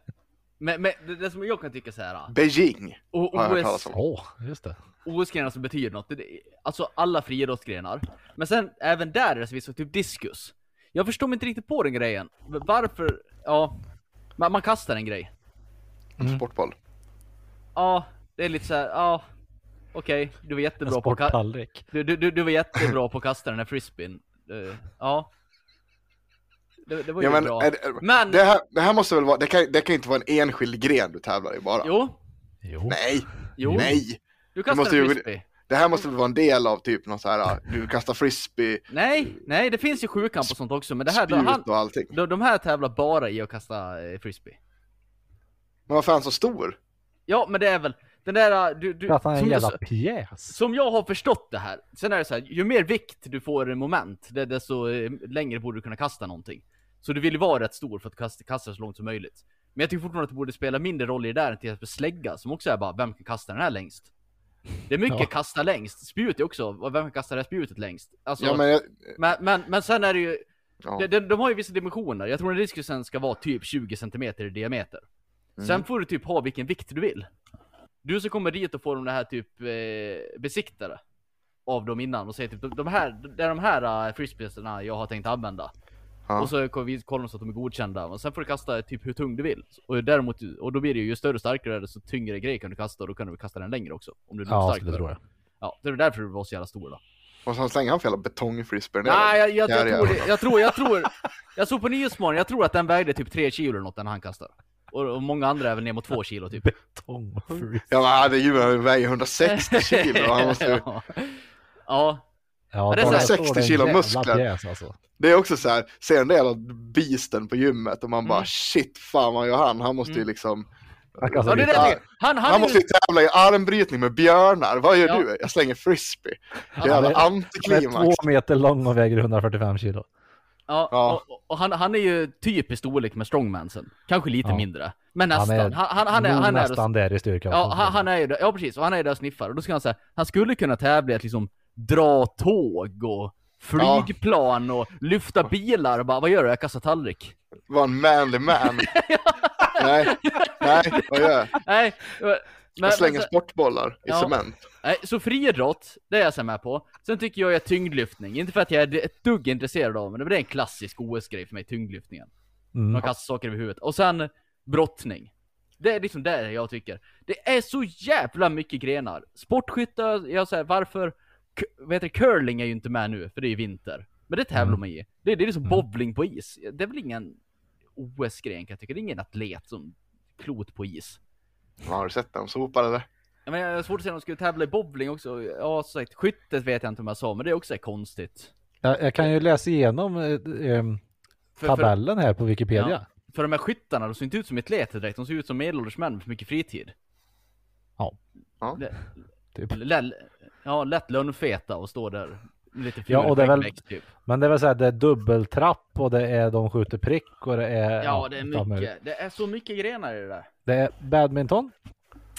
men, men det, det som jag kan tycka så här. ah, Beijing Och har jag hört talas OS, om. Åh, just det. OS-grenar som betyder något. Det, det- alltså alla friidrottsgrenar. Men sen även där är det så visst, typ diskus. Jag förstår mig inte riktigt på den grejen. Varför, ja. Man, man kastar en grej. Mm. Sportboll. Ja, det är lite så här, ja. Okej, du var En jättebra på att ka- sporttallrik. du, du, du, du var jättebra på att kasta den här frisbeen. Eh, ja. Det, det var ju Ja, men, bra. är det, Men, det, här, det här måste väl vara, det kan, det kan inte vara en enskild gren du tävlar i bara? jo, Jo. Nej, jo. nej! Du kastar måste ju- frisbee. Det här måste väl vara en del av typ någon så här, du kastar frisbee, Nej, nej, det finns ju sjukamp och sånt också, men det här, spjut han, och allting. de, de här tävlar bara i att kasta eh, frisbee. Men vad fan så stor? Ja, men det är väl, den där, du, du, han är en som, jävla jag, pjäs. som jag har förstått det här, sen är det så här, ju mer vikt du får i moment, desto eh, längre borde du kunna kasta någonting. Så du vill ju vara rätt stor för att kasta, kasta så långt som möjligt. Men jag tycker fortfarande att det borde spela mindre roll i det där än till exempel slägga, som också är bara, vem kan kasta den här längst? Det är mycket Ja. kasta längst, spjut är också, vem kan kasta det här spjutet längst? Alltså, Ja men, men, jag, men, men, men sen är det ju, ja. de, de, de har ju vissa dimensioner, jag tror att diskusen ska vara typ 20 cm i diameter. Mm. Sen får du typ ha vilken vikt du vill. Du som kommer dit och får de här typ eh, besiktare av dem innan och säger typ de, de här, det är de här uh, frisbeesarna jag har tänkt använda. Ja. Och så kommer vi kolla så att de är godkända och sen får du kasta typ hur tung du vill. Och däremot, och då blir det ju, ju större och starkare desto tyngre grej kan du kasta och då kan du kasta den längre också. Om du är Ja, stark skulle för tro det. det. Ja, det är därför du var så jävla stor då. Och så slänger han för jävla betongfrisbee Nej, jag, jag, jag, Ja, tror ja. det, jag tror, jag tror, jag såg på Nyhetsmorgon, jag tror att den vägde typ 3 kilo eller något den han kastar. Och, och många andra är väl ner mot 2 kilo typ. Betong. Ja men ju, han väger 160 kilo, han måste ju, ja. ja. Ja, det är Daniel så här- Ståhl 60 är en kilo muskler. Pjäs, alltså. det är också så här, ser en del av beasten på gymmet och man bara Mm. shit fan vad gör han? Han måste ju Mm. liksom Han kastar ja det det. Han, han, Han måste ju, ju tävla i armbrytning med björnar, vad gör Ja. du? Jag slänger frisbee. Jävla Han är antiklimax. två meter lång och väger 145 kilo. Ja, Ja. och, och han, han är ju typ i storlek med strongmansen. Kanske lite Ja. mindre. Men Han nästan. är Han, han, han, är, han är, nästan där i styrka. Ja, han, han är ju där, ja precis, och han är ju där och sniffar. Och då ska han säga, han skulle kunna tävla i att liksom dra tåg och flygplan och lyfta bilar och bara, vad gör du? Jag kastar tallrik. Var en manly man. nej, nej, vad gör jag? Nej, men, Jag slänger men, sportbollar i Ja. cement. nej, så friidrott, det är jag så med på. Sen tycker jag att tyngdlyftning, inte för att jag är ett dugg intresserad av, men det är en klassisk OS-grej för mig, tyngdlyftningen. Mm. Man kastar saker över huvudet. Och sen brottning. Det är liksom det jag tycker. Det är så jävla mycket grenar. Sportskyttar, jag säger varför, vad heter det, curling är ju inte med nu, för det är ju vinter. Men det tävlar Mm. man i. Det, det är liksom Mm. bowling på is. Det är väl ingen OS-gren kan jag tycka. Det är ingen atlet som klot på is. Har du sett dem sopa eller? Jag menar, jag har svårt att se om de skulle tävla i bowling också. Ja, som sagt, skyttet vet jag inte om jag sa, men det är också konstigt. Jag, jag kan ju läsa igenom eh, eh, för, tabellen här på Wikipedia. Ja. för de här skyttarna, de ser inte ut som atleter direkt. De ser ut som medelålders män med för mycket fritid. Ja. Ja. Lä- Typ. ja, lätt lönnfeta och står där. Lite Ja, och det är väl- typ. Men det är väl så här, det är dubbeltrapp och det är de skjuter prick och det är... Ja, det är mycket. Det är så mycket grenar i det där. Det är badminton,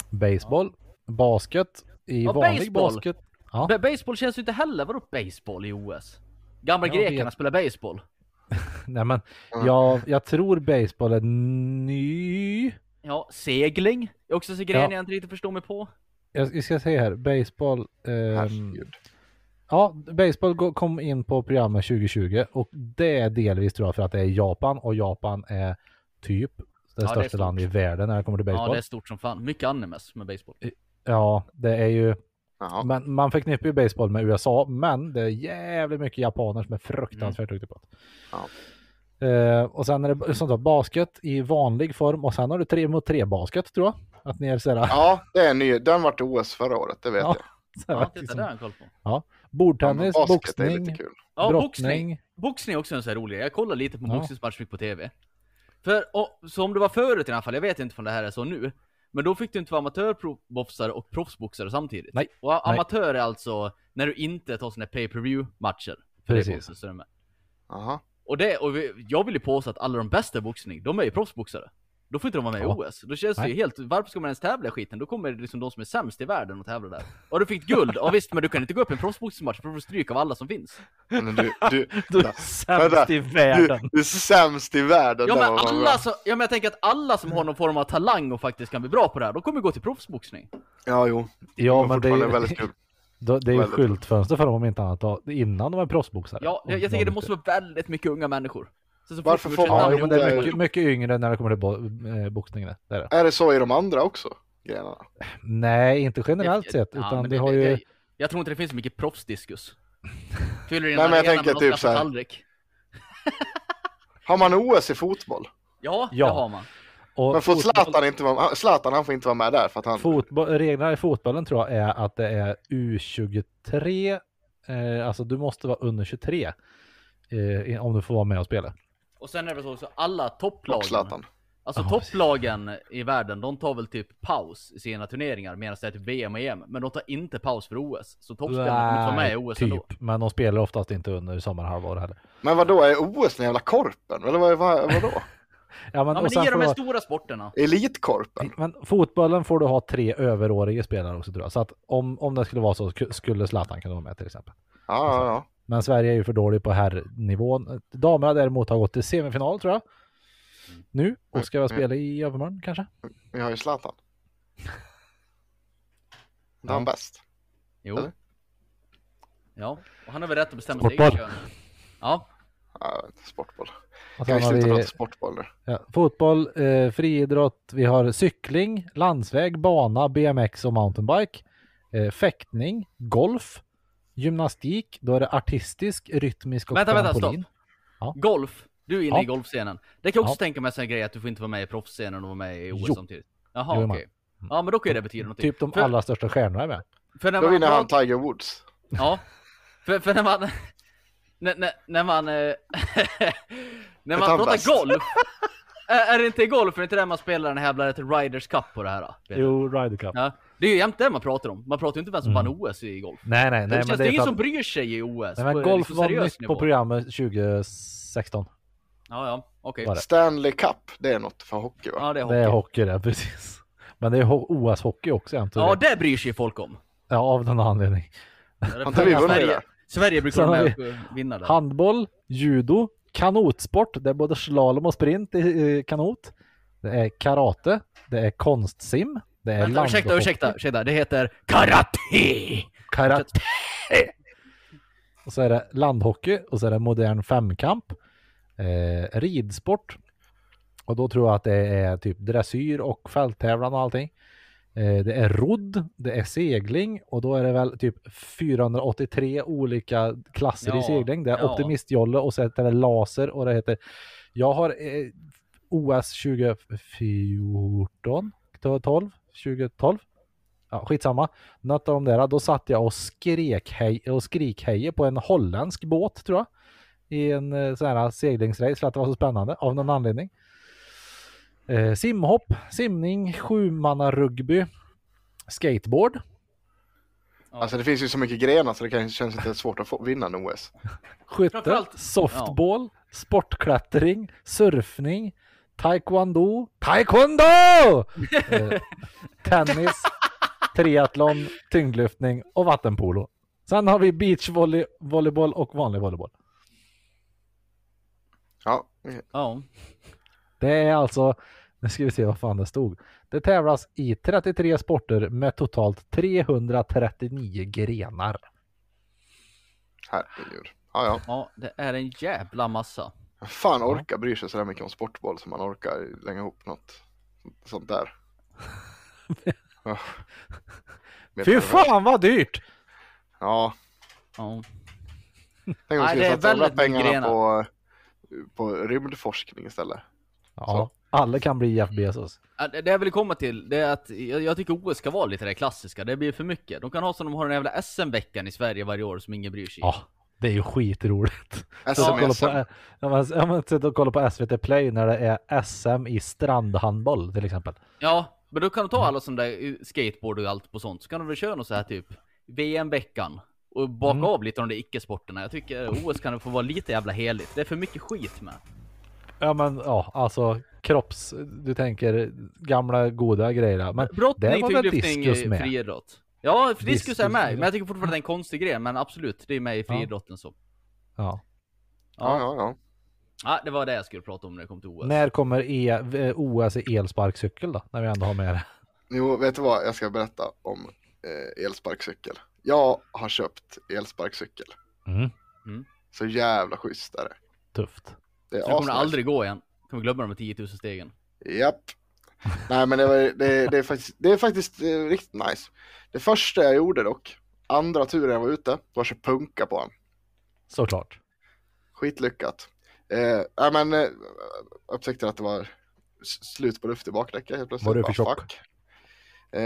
baseball, basket, i Ja, vanlig baseball. basket. Ja. Ba- Baseball känns ju inte heller, vadå baseball i OS? Gamla Jag grekerna vet. spelar baseball. Nej men, jag, jag tror baseball är ny. Ja, segling är också en gren Ja. jag inte riktigt förstår mig på. Jag, jag ska säga här, baseball. Herregud. Ja, baseball kom in på programmet 2020 och det är delvis tror jag för att det är Japan och Japan är typ det är största stort. land i världen när det kommer till Ja, baseball. det är stort som fan. Mycket animes med baseball. Ja, det är ju, Jaha. men man förknippar ju baseball med USA, men det är jävligt mycket japaner som är fruktansvärt Mm. duktiga på det. Ja. Eh, och sen är det sånt där basket i vanlig form och sen har du tre mot tre basket tror jag. Att ni är sådär, Ja, det är ny. Den vart OS förra året, det vet Ja. jag. Ja, titta liksom, det har jag koll på. Ja, bordtennis, lite boxning. Ja, boxning. brottning. Boxning är också en sån här rolig. Jag kollar lite på Ja. boxningsmatcher på TV. För, och, som det var förut i alla fall, jag vet inte om det här är så nu. Men då fick du inte vara amatörboxare och proffsboxare samtidigt. Nej. Och a- Nej. amatör är alltså när du inte tar såna här pay per view matcher. Precis. Det med. Jaha. Och, det, och vi, jag vill ju påstå att alla de bästa i boxning, de är ju proffsboxare. Då får inte de vara med Ja. i OS. Då känns det ju helt, varför ska man ens tävla i skiten? Då kommer det liksom de som är sämst i världen och tävla där. Och du fick guld, ja visst men du kan inte gå upp i en proffsboxningsmatch för du får stryk av alla som finns. Men du, du, Du är Vänta. sämst i du, världen. du är sämst i världen. Ja där men, alla som, ja men jag tänker att alla som har någon form av talang och faktiskt kan bli bra på det här, de kommer gå till proffsboxning. Ja, jo. Ja, men det är, väldigt kul. det är ju skyltfönster för dem om inte annat innan de är proffsboxare. Ja, jag, jag tänker det måste vara väldigt mycket unga människor. Så Varför får man- Ja, jo, det är mycket, mycket yngre när det kommer till bo, eh, boxning. Det är det. Så i de andra också? Grenarna? Nej, inte generellt Jag- sett, ja, utan det- har ju... det- Jag tror inte det finns så mycket proffsdiskus. Fyller in Nej, men jag tänker typ så här-. Har man OS i fotboll? Ja, Ja. det har man. och Men får fotboll- Zlatan inte vara Zlatan han får inte vara med där för att han... Fotboll, reglerna i fotbollen tror jag är att det är U23, eh, alltså du måste vara under 23 eh, om du får vara med och spela. Och sen är det så, så alla topplagen. Alltså Ja, topplagen i världen, de tar väl typ paus i sina turneringar medan det är typ VM och EM. Men de tar inte paus för OS. Så toppspelarna kommer inte vara med i OS ändå. typ, men de spelar oftast inte under sommarhalvåret heller. Men vad då är OS den jävla korpen? Eller vad, vad, vad då? Ja, men, Ja men det får de här stora sporterna. Elitkorpen? Men fotbollen får du ha tre överåriga spelare också tror jag. Så att om, om det skulle vara så sk- skulle Zlatan kunna vara med till exempel. Ja, ja, ja. Men Sverige är ju för dålig på herrnivån. Damerna däremot har gått till semifinal tror jag. Nu och ska väl Mm. spela i övermorgon kanske. Vi har ju Zlatan. Det är han Ja. bäst. Jo. Eller? Ja, och han har väl rätt att bestämma Sportboll. eget kön. Ja, Ja, jag sportboll. Och Kan vi har sluta vi prata sportboll nu? ja, fotboll, eh, friidrott, vi har cykling, landsväg, bana, BMX och mountainbike. Eh, fäktning, golf, gymnastik, då är det artistisk, rytmisk och Vänta, vänta, trampolin. stopp. Ja. golf. Du är inne Ja. i golfscenen. Det kan jag också Ja. tänka mig en grej att du får inte vara med i proffsscenen och vara med i OS Jo. samtidigt. Jaha, Jo, man. okej. Ja men då kan ju det betyda någonting. Typ de För- allra största stjärnorna är med. För när Då man vinner han Tiger Woods. Ja. För, för när man... när, när, när man... eh, när man pratar golf. Är, det inte golf? Är det inte där man spelar den här jävla Riders Cup på det här? då? Jo, Ryder Cup. Ja. Det är ju jämt det man pratar om. Man pratar ju inte vem som Mm. vann OS i golf. Nej, nej, nej. det men känns, det det är ingen för som att- bryr sig i OS. Nej, men golf liksom var nytt på programmet 2016. Ja, ja, okej. Det? Stanley Cup, det är något för hockey va? Ja, det är Det hockey. är hockey det, precis. Men det är ho- OS-hockey också jämt. Ja, det bryr sig folk om. ja, av någon anledning. Vunnit Sverige, det? Sverige brukar vara med och vinna där. Handboll, judo, kanotsport. Det är både slalom och sprint i kanot. Det är karate. Det är konstsim. Det är Vänta, ursäkta, ursäkta, ursäkta. Det heter karate! Karate. Och så är det landhockey och så är det modern femkamp. Eh, ridsport. Och då tror jag att det är typ dressyr och fälttävlan och allting. Eh, Det är rodd, det är segling och då är det väl typ 483 olika klasser i Ja, segling. Det är ja. optimistjolle och så heter det laser och det heter Jag har eh, OS 2014, 12, 2012. Ja, skitsamma. Något av de där, då satt jag och skrek hej och skrikhejade på en holländsk båt tror jag. I en eh, sån här seglingsrace för att det var så spännande av någon anledning. Eh, simhopp, simning, sjumannarugby, skateboard. Alltså det finns ju så mycket grenar så det kan, känns inte svårt att få, vinna en OS. Skytte, softball, sportklättring, surfning, taekwondo, taekwondo! eh, tennis, triathlon, tyngdlyftning och vattenpolo. Sen har vi beachvolley, volleyboll och vanlig volleyboll. Ja, Ja. Det är alltså, nu ska vi se vad fan det stod. Det tävlas i 33 sporter med totalt 339 grenar. herregud. Ja, ja. ja, det är en jävla massa. Fan orkar bry sig sådär mycket om sportboll som man orkar länga ihop något sånt där. Ja. Fy fan vad dyrt! Ja, Ja. tänk om vi skulle satsa de pengarna på, på rymdforskning istället. Ja, alla kan bli Jeff Bezos. Det det jag vill komma till, det är att jag, jag tycker OS ska vara lite det klassiska, det blir för mycket. De kan ha som de har den jävla SM-veckan i Sverige varje år som ingen bryr sig Ja, det är ju skitroligt. SM, Så kolla SM. på, ja, men, men, sitta och kolla på SVT Play när det är SM i strandhandboll till exempel. Ja, men då kan de ta alla sådana där skateboard och allt på sånt, så kan de väl köra något så här typ VM-veckan. Och baka Mm. av lite av de där icke-sporterna. Jag tycker OS kan få vara lite jävla heligt. Det är för mycket skit med. Ja men ja, alltså kropps, du tänker gamla goda grejer. Men det Brottning, var väl diskus med? friidrott. Ja, diskus är med, men jag tycker fortfarande det är en konstig grej, men absolut, det är med i friidrotten så. Ja. Ja, ja, ja. Ja, det var det jag skulle prata om när det kom till OS. När kommer e, eh, OS i elsparkcykel då? När vi ändå har med det. Jo, vet du vad? Jag ska berätta om eh, elsparkcykel. Jag har köpt elsparkcykel. Mm. Så jävla schysst är det. Tufft. Det är Så det kommer aldrig gå igen. Kommer glömma de här 10 000 stegen. Japp. Nej men det, var, det, det, är faktiskt, det är faktiskt eh, riktigt nice. Det första jag gjorde dock, andra turen jag var ute, var att köra punka på han. Såklart. Skitlyckat. Eh, nej men, eh, upptäckte att det var slut på luft i bakdäcket helt plötsligt. Var du för tjock? Eh,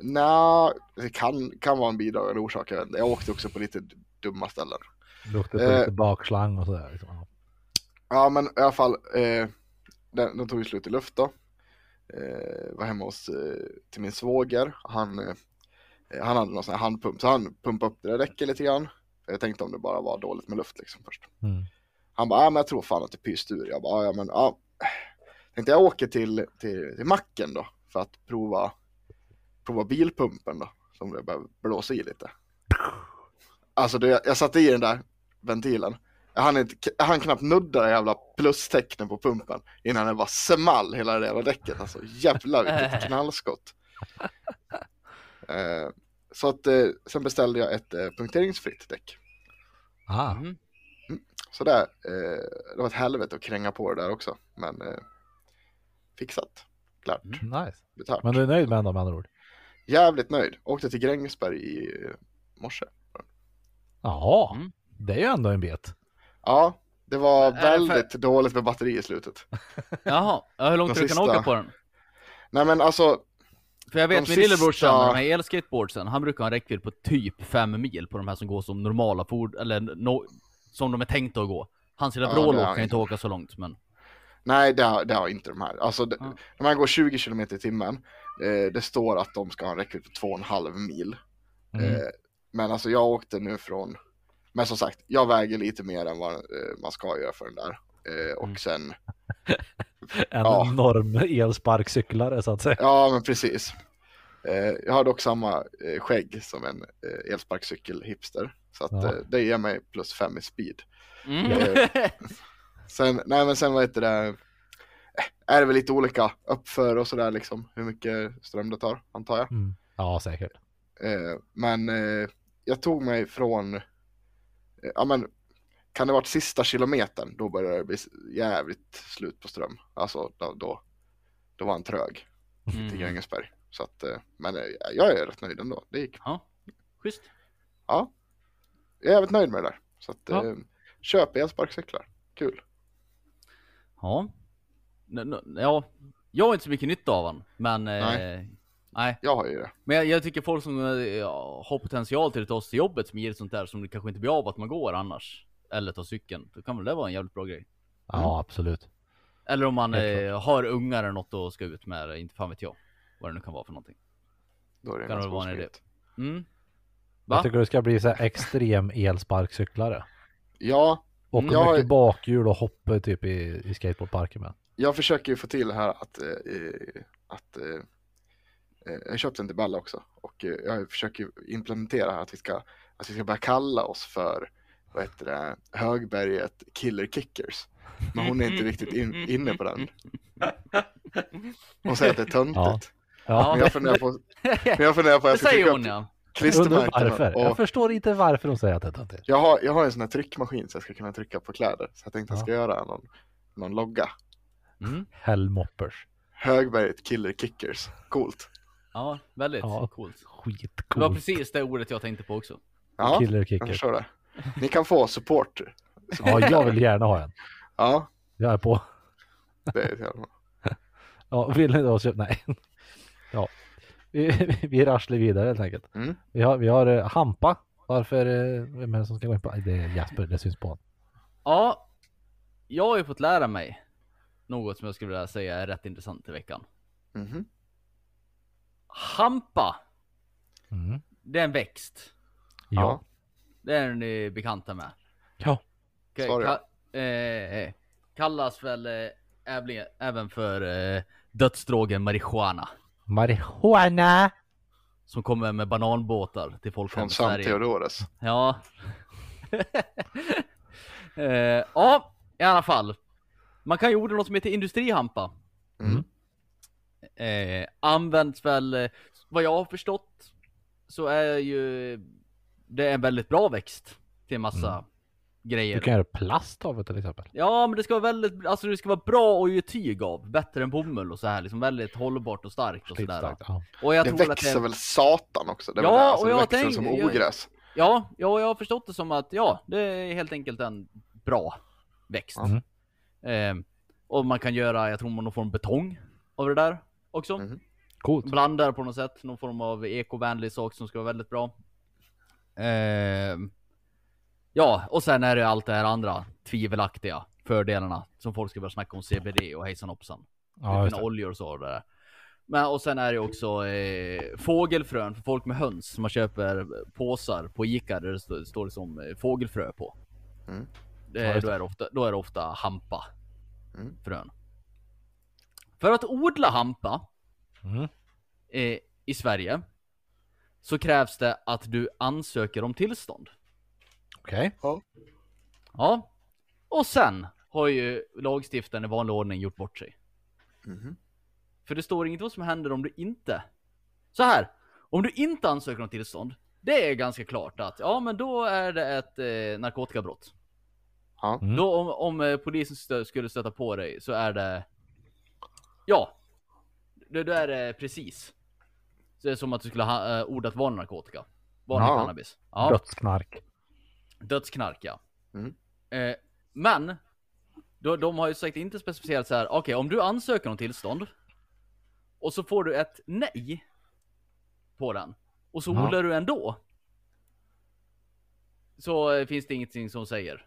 Nej, det kan, kan vara en bidragande orsak. Jag, jag åkte också på lite dumma ställen. Luktar på Eh. lite bakslang och sådär. Liksom. Ja men i alla fall, eh, den, den tog ju slut i luft då. Eh, var hemma hos, eh, till min svåger. Han, eh, han hade någon sån här handpump, så han pumpade upp det där däcket lite grann. Jag tänkte om det bara var dåligt med luft liksom först. Mm. Han bara, ja men jag tror fan att det pyste ur. Jag bara, ja men ja. Tänkte jag åker till, till, till macken då för att prova, prova bilpumpen då. Som det börjar blåsa i lite. Alltså det, jag satte i den där ventilen. Inte, jag hann knappt nudda det jävla plustecknen på pumpen innan det var small hela det jävla däcket. Alltså jävlar vilket knallskott. Eh, så att eh, sen beställde jag ett eh, punkteringsfritt däck. Ah, Mm. Så där, det var ett helvete att kränga på det där också. Men fixat, klart, nice. betalt. Men du är nöjd med ändå med andra ord? Jävligt nöjd. Åkte till Grängesberg i morse. Jaha, Mm. det är ju ändå en bit. Ja, det var det för- väldigt dåligt med batteri i slutet. Jaha, ja, hur långt De du kan sista- åka på den? Nej men alltså, För jag vet min sista- med de här elskateboardsen, han brukar ha en räckvidd på typ 5 mil på de här som går som normala ford eller no, som de är tänkta att gå. Hans lilla Ja, det kan inte jag. åka så långt men... nej det har, det har inte de här. Alltså de, Ja. de här går 20 km i timmen. Eh, det står att de ska ha en räckvidd på 2,5 mil. Mm. Eh, men alltså jag åkte nu från, men som sagt, jag väger lite mer än vad eh, man ska göra för den där. Eh, och Mm. sen, En ja. enorm elsparkcyklare så att säga. ja men precis. Eh, jag har dock samma skägg som en elsparkcykel-hipster. Så att Ja. det ger mig plus 5 i speed. Mm. Sen, nej men sen vad heter det, är det väl lite olika uppför och sådär liksom, hur mycket ström det tar, antar jag. Mm. Ja, säkert. Men jag tog mig från, ja men, kan det varit sista kilometern, då började det bli jävligt slut på ström. Alltså då, då, då var han trög till Mm. Grängesberg. Så att, eh, men eh, jag är rätt nöjd ändå. Det gick. Ja, schysst. Ja, jag är jävligt nöjd med det där. Så att, Ja. eh, köp elsparkcyklar. Kul. Ja. Ja, jag har inte så mycket nytta av han, men Nej. Nej. Jag har ju det. Men jag, jag tycker folk som eh, ja, har potential till att ta oss till jobbet som ger sånt där som det kanske inte blir av att man går annars. Eller tar cykeln. Då kan väl det vara en jävligt bra grej. Ja, absolut. Eller om man eh, har ungar eller något och ska ut med, inte fan vet jag. Vad det nu kan vara för någonting. Då är det Kan det vara en idé. Mm. Jag Va? tycker du ska bli så här extrem elsparkcyklare. Ja, Och Mm, jag- mycket bakhjul och hoppa typ i, i skateboardparken med. jag försöker ju få till här att, eh, eh, att eh, eh, jag köpte en till Bella också och eh, jag försöker implementera att vi ska, att vi ska börja kalla oss för vad heter det, Högberget Killer Kickers. Men hon är inte riktigt in, inne på den. Hon säger att det är töntigt. Ja. Men jag funderar på, men jag funderar på att jag ska trycka hon upp ja. Undrar klistermärken varför. Jag förstår inte varför hon säger att det är töntigt. jag har, jag har en sån här tryckmaskin så jag ska kunna trycka på kläder. Så jag tänkte att jag ska Ja. göra någon, någon logga. Mm. Hellmoppers. Högberget Killer Kickers. Coolt. Ja, väldigt Ja. coolt. Det var Skitcoolt. precis det ordet jag tänkte på också. Ja, Killer jag kicker. förstår det. Ni kan få support. Ja, jag vill gärna ha en. Ja, Jag är på. det är jävla Ja, vill ni då köpa? Nej. Ja. Vi, vi rasslar vidare helt enkelt. Mm. Vi har, vi har eh, Hampa. Varför, eh, vem är det som ska gå in på? Det är Jasper, det syns på honom. Ja, jag har ju fått lära mig något som jag skulle vilja säga är rätt intressant i veckan. Mhm. Hampa, Mm. det är en växt. Ja. Det är ni bekanta med. Ja. Ka- eh, eh, kallas väl eh, även, för eh, dödsdrogen marijuana. Marijuana. Som kommer med bananbåtar till folk Från Sverige. Theodores. Ja. eh, ja, i alla fall. Man kan ju odla något som heter industrihampa. Mm. Eh, används väl, eh, vad jag har förstått, så är ju det en väldigt bra växt till en massa grejer. Du kan göra plast av det till exempel. Ja, men det ska vara väldigt, alltså det ska vara bra att ge tyg av. Bättre än bomull och så här, liksom väldigt hållbart och starkt och sådär. Ja. Och jag Det tror att växer det, väl satan också. Det, är Ja, det. alltså, och det jag växer tänk- som ogräs. Ja, ja, jag har förstått det som att ja, det är helt enkelt en bra växt. Mm. Eh, och man kan göra, jag tror man form av betong av det där också. Mhm. Coolt. Blandar på något sätt, någon form av ekovänlig sak som ska vara väldigt bra. Eh, ja, och sen är det allt det här andra tvivelaktiga fördelarna som folk ska börja snacka om CBD och hejsan hoppsan. Ja, det. oljor och så och det där. Men och sen är det också eh, fågelfrön för folk med höns. Man köper påsar på Ica där det står, står det som eh, fågelfrö på. Mm. Det, Ja, då, är det ofta, då är det ofta hampa Mm. frön. För att odla hampa Mm. eh, i Sverige så krävs det att du ansöker om tillstånd. Okej. Ja. Och sen har ju lagstiftaren i vanlig ordning gjort bort sig. Mhm. För det står inget vad som händer om du inte... Så här. Om du inte ansöker om tillstånd. Det är ganska klart att, ja men då är det ett eh, narkotikabrott. Ja. Mm. Då om, om eh, polisen stö- skulle stöta på dig så är det... Ja. Det, då är det precis. Så det är som att du skulle ha eh, ordat vanlig narkotika. Vanlig Ja. cannabis. Ja. Dödsknark. Dödsknark ja. Mm. Eh, men, då, de har ju sagt inte specificerat så här. okej om du ansöker om tillstånd och så får du ett nej på den och så Ja. odlar du ändå. Så eh, finns det ingenting som säger eh,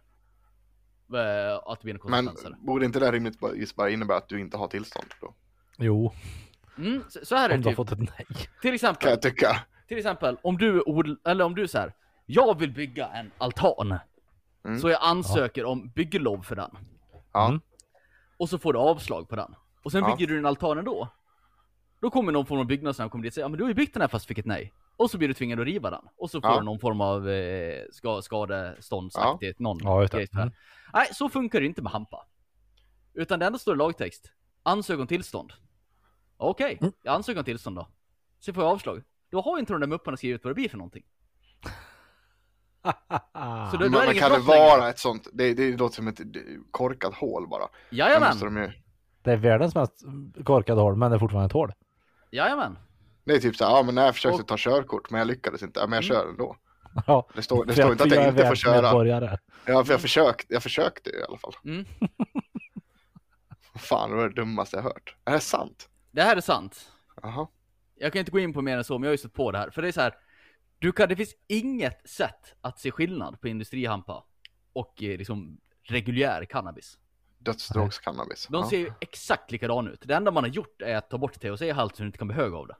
att det blir några Men konsekvenser. borde inte det rimligtvis bara innebära att du inte har tillstånd då? Jo, Mm, så, så här är om det du har typ. fått ett nej. Till Kan exempel, jag tycka. till exempel om du eller om du så här. jag vill bygga en altan. Mm. Så jag ansöker om bygglov för den. Ja. Mm. Och så får du avslag på den. Och sen Ja. bygger du en altan ändå. Då kommer någon form av byggnadsnämnd och kommer dit och säger ja men du har ju byggt den här fast fick ett nej. Och så blir du tvingad att riva den. Och så får Ja. du någon form av eh, ska, skadeståndsaktigt, någon Ja, just det. grej. Mm. Nej, så funkar det inte med hampa. Utan det enda står i lagtext. Ansök om tillstånd. Okej, Mm. jag ansöker om tillstånd då. Så får jag avslag. Då har inte de där mupparna skrivit vad det blir för någonting. Så då, Men, det men inget kan det brott längre. vara ett sånt, det, det låter som ett det- korkat hål bara. Jajamän, de ju, Det är världens mest korkade hål, men det är fortfarande ett hål. jajamän. Det är typ så här, ja men när jag försökte Och- ta körkort men jag lyckades inte, ja men jag kör ändå. Ja, Det står, det står inte att för jag inte får köra. Ja, för jag försökte, jag försökte i alla fall. Mm. Fan, det var det dummaste jag hört. Är det sant? Det här är sant. Jaha. Jag kan inte gå in på mer än så, men jag har ju stött på det här. För det är så här. Du kan, det finns inget sätt att se skillnad på industrihampa och eh, liksom reguljär cannabis. Dödsdrogscannabis. De ser ju exakt likadana ut. Det enda man har gjort är att ta bort THC-halt så du inte kan bli hög av det.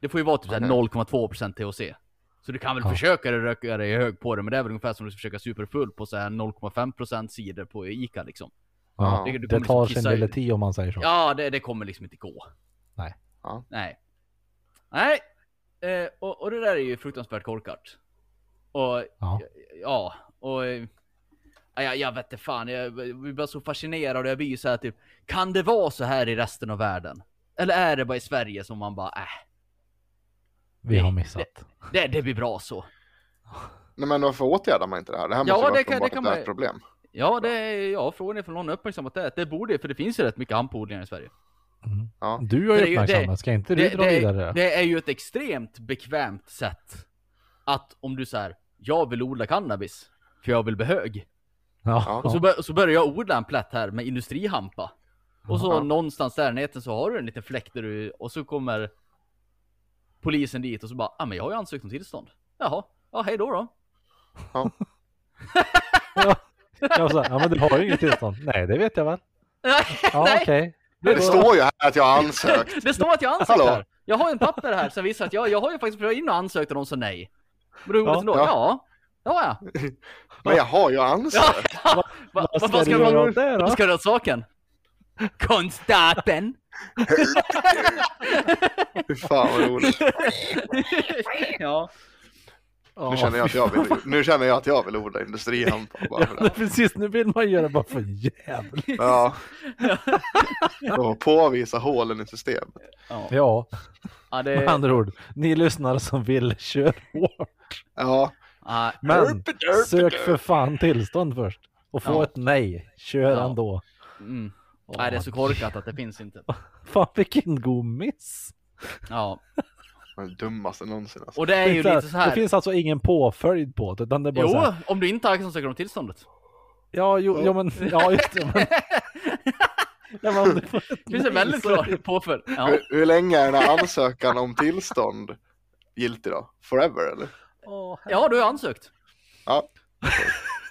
Det får ju vara typ Okej. 0,2% THC. Så du kan väl Ja. försöka röka dig hög på det, men det är väl ungefär som du försöka superfull på så här 0,5% sidor på Ica liksom. Ja, Det- du det tar liksom sin lilla tid om man säger så. Ja, det, det kommer liksom inte gå. Nej. Ja. Nej. Nej. Eh, och, och det där är ju fruktansvärt korkat. Och Ja. ja, och ja, jag, jag vet inte fan, jag blir bara så fascinerad och jag blir ju så här typ, kan det vara så här i resten av världen? Eller är det bara i Sverige som man bara, äh, Vi har missat. det, det blir bra så. Nej men varför åtgärdar man inte det här? Det här Ja, måste det vara kan- det kan ett man- värt problem. Ja, det är, ja, frågan är för någon uppmärksammat det, det borde, för det finns ju rätt mycket hampodlingar i Sverige. Mm. Ja. Du har Det ju uppmärksammat, ska inte du Det, dra det, vidare? är, det är ju ett extremt bekvämt sätt att om du säger jag vill odla cannabis, för jag vill bli hög. Ja. Och så, bör, så börjar jag odla en plätt här med industrihampa. Och så Ja. någonstans där i närheten så har du en liten fläkt där du, och så kommer polisen dit och så bara, ja ah, men jag har ju ansökt om tillstånd. Jaha, ja hej då då. ja. Jag sa, ja men du har ju inget tillstånd. Nej, det vet jag väl. Ja, Nej. okej. Det står ju här att jag har ansökt. Det står att jag ansökt Hallå? här. Jag har ju en papper här som visar att jag, jag har ju faktiskt varit inne och ansökt och de sa nej. Men då Ja, jag då? ja. Ja. Ja, ja. Men jag har ju ja. ansökt. Va, va, Vad vad ska du göra man åt det Vad då? ska du åt saken? Konstaten. Fy fan vad roligt. ja. Nu känner jag att jag vill, nu känner jag att jag vill odla industrihampa. Bara för Ja, det. precis, nu vill man göra bara för jävla. Ja. Och påvisa hålen i systemet. Ja. Ja, Ja, med det... andra ord. Ni lyssnare som vill, kör hårt. Ja. Ja, Men sök för fan tillstånd först. Och få Ja. ett nej. Kör Ja. ändå. mm. Nej, det är så korkat att det finns inte. Fan vilken god miss. Ja. Det dummaste någonsin alltså. Och det är ju Det, lite så här. det finns alltså ingen påföljd på det, utan det är bara så Jo, här, om du inte har ansökt om tillståndet. Ja, jo, ja, men, ja just det. Men, ja, men Det finns en väldigt så- klar påföljd. Ja. Hur, hur länge är den här ansökan om tillstånd giltig då? Forever eller? Åh, ja, du har ansökt. Ja.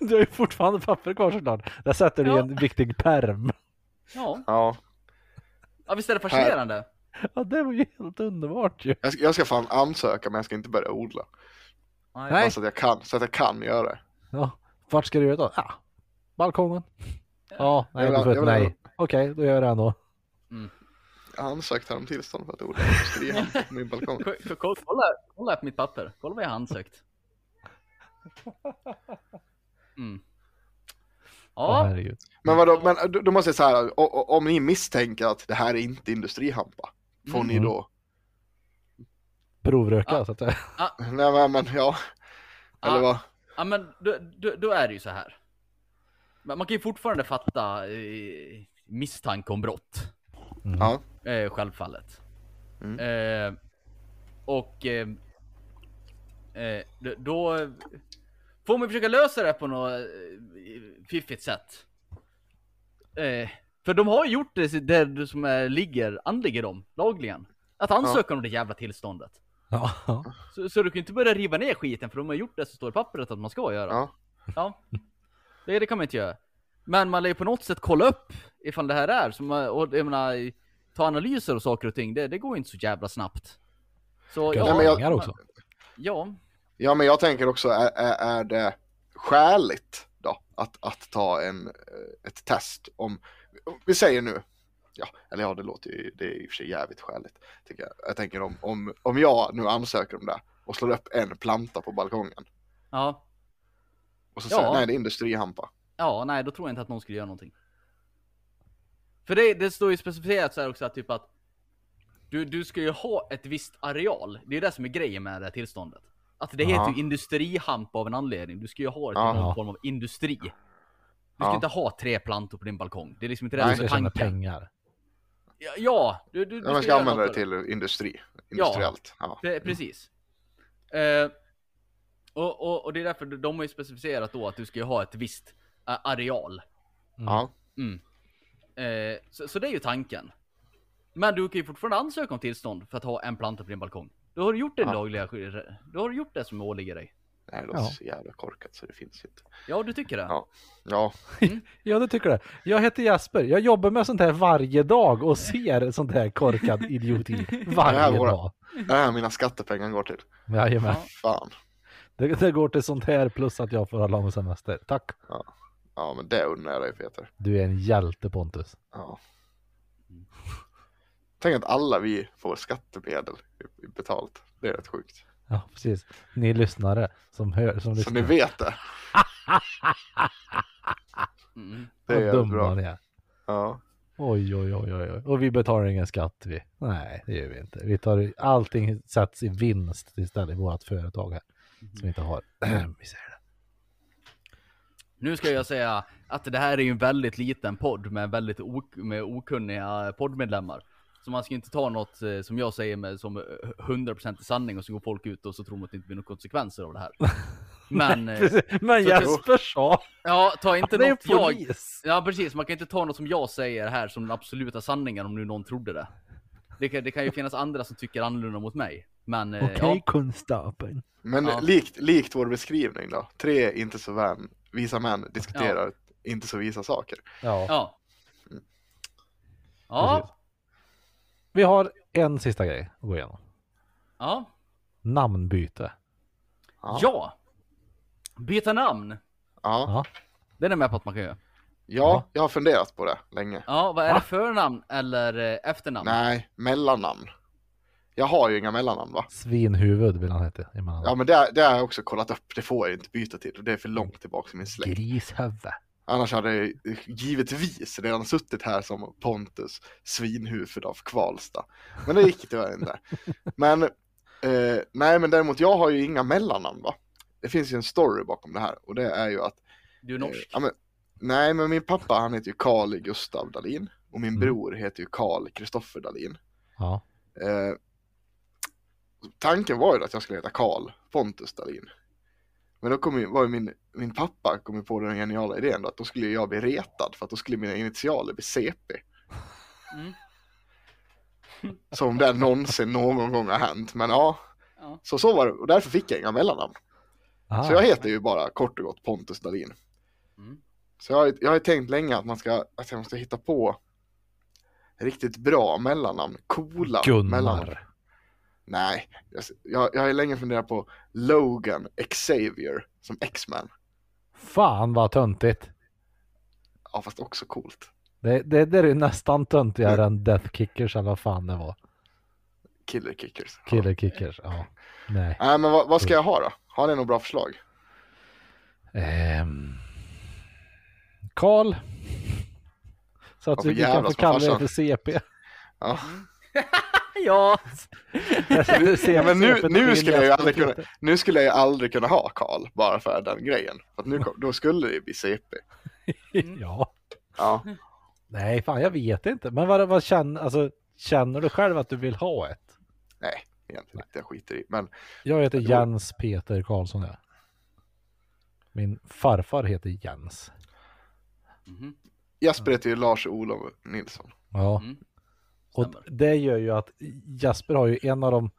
Du har ju fortfarande papper kvar såklart. Där sätter du i Ja. en viktig perm. Ja. Ja. ja, visst är det fascinerande? Ja, det var ju helt underbart ju. Jag ska, jag ska fan ansöka men jag ska inte börja odla. Nej. Bara så att jag kan, så att jag kan göra det. Ja, vart ska du göra då? Ja, balkongen. Ja, nej, Jag vill- du får ett jag vill- nej. Okej, då gör jag det ändå. Jag har ansökt här om tillstånd för att odla industrihampa på min balkong. Ko- ko- ko- Kolla, kolla på mitt papper. Kolla vad jag har ansökt. Mm. Ja, herregud. Men vadå, men då, då måste jag säga här, om ni misstänker att det här är inte industrihampa, får ni Mm. då? Provröka Ja. så att jag... Nej men, men ja. Eller vad? ja men då, då, då är det ju så här. Men man kan ju fortfarande fatta eh, misstanke om brott. Mm. Ja. Eh, självfallet. Mm. Eh, och eh, eh, då får man försöka lösa det på något eh, fiffigt sätt. Eh, för de har ju gjort det där som är, ligger, anligger dem lagligen. Att ansöka om det jävla tillståndet. Ja. ja. Så, så du kan inte börja riva ner skiten för de har gjort det som står i pappret att man ska göra. Ja. Ja. Det, det kan man inte göra. Men man lär ju på något sätt kolla upp ifall det här är, som, och jag menar, ta analyser och saker och ting, det, det går ju inte så jävla snabbt. Så Ska ja, men jag- pengar också. ja, Ja men jag tänker också, är, är, det skäligt då att, att ta en, eh, ett test om, vi säger nu, ja, eller ja det låter ju, det är i och för sig jävligt skäligt. Tycker jag. jag tänker om, om, om jag nu ansöker om det och slår upp en planta på balkongen ja, och så Ja. säger nej det är industrihampa. ja, nej då tror jag inte att någon skulle göra någonting. För det, det står ju specificerat så här också att typ att du, du ska ju ha ett visst areal. Det är det som är grejen med det här tillståndet. Att det Ja. heter ju industrihamp av en anledning. Du ska ju ha det till Ja. någon form av industri. Du ska Ja. inte ha tre plantor på din balkong. Det är liksom inte det som är ska tanken. pengar. Ja, ja, du, du, du Ja, man ska göra använda det till industri. Industriellt. Ja. Pre- Precis. Eh, och, och, och det är därför de har ju specificerat då att du ska ju ha ett visst eh, areal. Ja. Mm. Eh, så, så det är ju tanken. Men du kan ju fortfarande ansöka om tillstånd för att ha en planta på din balkong. Då har du gjort det Ja. dagliga. Då har du gjort det som åligger dig. Det här låter Ja. så jävla korkat så det finns inte. Ja, du tycker det? Ja. Ja, Ja, det tycker jag. Jag heter Jasper. Jag jobbar med sånt här varje dag och ser sånt här korkad idioti Det varje här våra- dag. det här mina skattepengar går till. Jajamän. Ja. Fan. Det, det går till sånt här plus att jag får ha lång semester. Tack. Ja, men det unnar jag dig Peter. Du är en hjälte Pontus. Ja. Tänk att alla vi får skattemedel betalt. Det är rätt sjukt. Ja, precis. Ni lyssnare som hör, som Så lyssnar. ni vet det. Mm. Det är Vad bra. ni är. Ja. Oj, oj, oj, oj, oj. Och vi betalar ingen skatt vi. Nej, det gör vi inte. Vi tar, allting sätts i vinst istället i vårt företag här. Som vi inte har. vi säger det. Nu ska jag säga att det här är ju en väldigt liten podd med väldigt ok med okunniga poddmedlemmar. Så man ska inte ta något eh, som jag säger med som eh, 100% sanning och så går folk ut och så tror man att det inte blir några konsekvenser av det här. Men, eh. Men Jesper sa, ja, ta inte det är något jag... Ja precis, man kan inte ta något som jag säger här som den absoluta sanningen om nu någon trodde det. Det kan, det kan ju finnas andra som tycker annorlunda mot mig. Men eh, Okej, ja, konstapeln. Men Ja. likt, likt vår beskrivning då. Tre inte så vän, visa män diskuterar inte så visa saker. Ja. ja. Ja, Precis. Vi har en sista grej att gå igenom. ja, Namnbyte. Ja. ja. Byta namn. Ja. Ja. Den är med på att man kan göra. ja, jag har funderat på det länge. Ja, vad är Va? det förnamn eller eh, efternamn? Nej, mellannamn. Jag har ju inga mellannamn va? Svinhuvud vill han heta. Ja men det, det har jag också kollat upp, det får jag inte byta till och det är för långt tillbaka i min släkt. Grishuvud. Annars hade jag givetvis redan suttit här som Pontus svinhuvud av Kvalsta. Men det gick tyvärr inte. Men eh, nej men däremot jag har ju inga mellannamn va. Det finns ju en story bakom det här och det är ju att Du är eh, norsk. ja, men, Nej men min pappa han heter ju Karl Gustav Dahlin och min Mm. bror heter ju Karl Kristoffer Dahlin. Ja. Eh, tanken var ju att jag skulle heta Karl Pontus Dahlin. Men då kom ju, var ju min, min pappa kom ju på den geniala idén då, att då skulle jag bli retad för att då skulle mina initialer bli CP. Mm. Som det någonsin någon gång har hänt. Men ja, Ja. så så var det och därför fick jag inga mellannamn. Ah. Så jag heter ju bara kort och gott Pontus Dahlin. Mm. Så jag, har- jag har ju tänkt länge att man ska, att jag måste hitta på riktigt bra mellannamn, coola mellannamn. Nej, jag, jag, har ju länge funderat på Logan Xavier som X-Man. Fan vad töntigt. Ja, fast också coolt. Det, det, det är ju nästan töntigare än Death Kickers eller vad fan det var. Killer Kickers. Ja. Killer Kickers, ja. Nej. Nej, men vad, vad ska jag ha då? Har ni några bra förslag? Ehm. Karl. Så att vi kan få kalla dig för CP. Ja. Ja, Ja, men nu, nu, skulle jag ju aldrig kunna, nu skulle jag ju aldrig kunna ha Karl bara för den grejen. För att nu, kom- då skulle det ju bli CP. Ja. Ja, Nej, fan jag vet inte. Men vad, vad känner, alltså, känner du själv att du vill ha ett? nej, egentligen inte. Jag skiter i. Men Jag heter Jo. Jens Peter Karlsson. Ja. Min farfar heter Jens. Mhm. Jesper heter ju Lars-Olof Nilsson. Ja. Mm. Och Stämmer. det gör ju att Jasper har ju en av de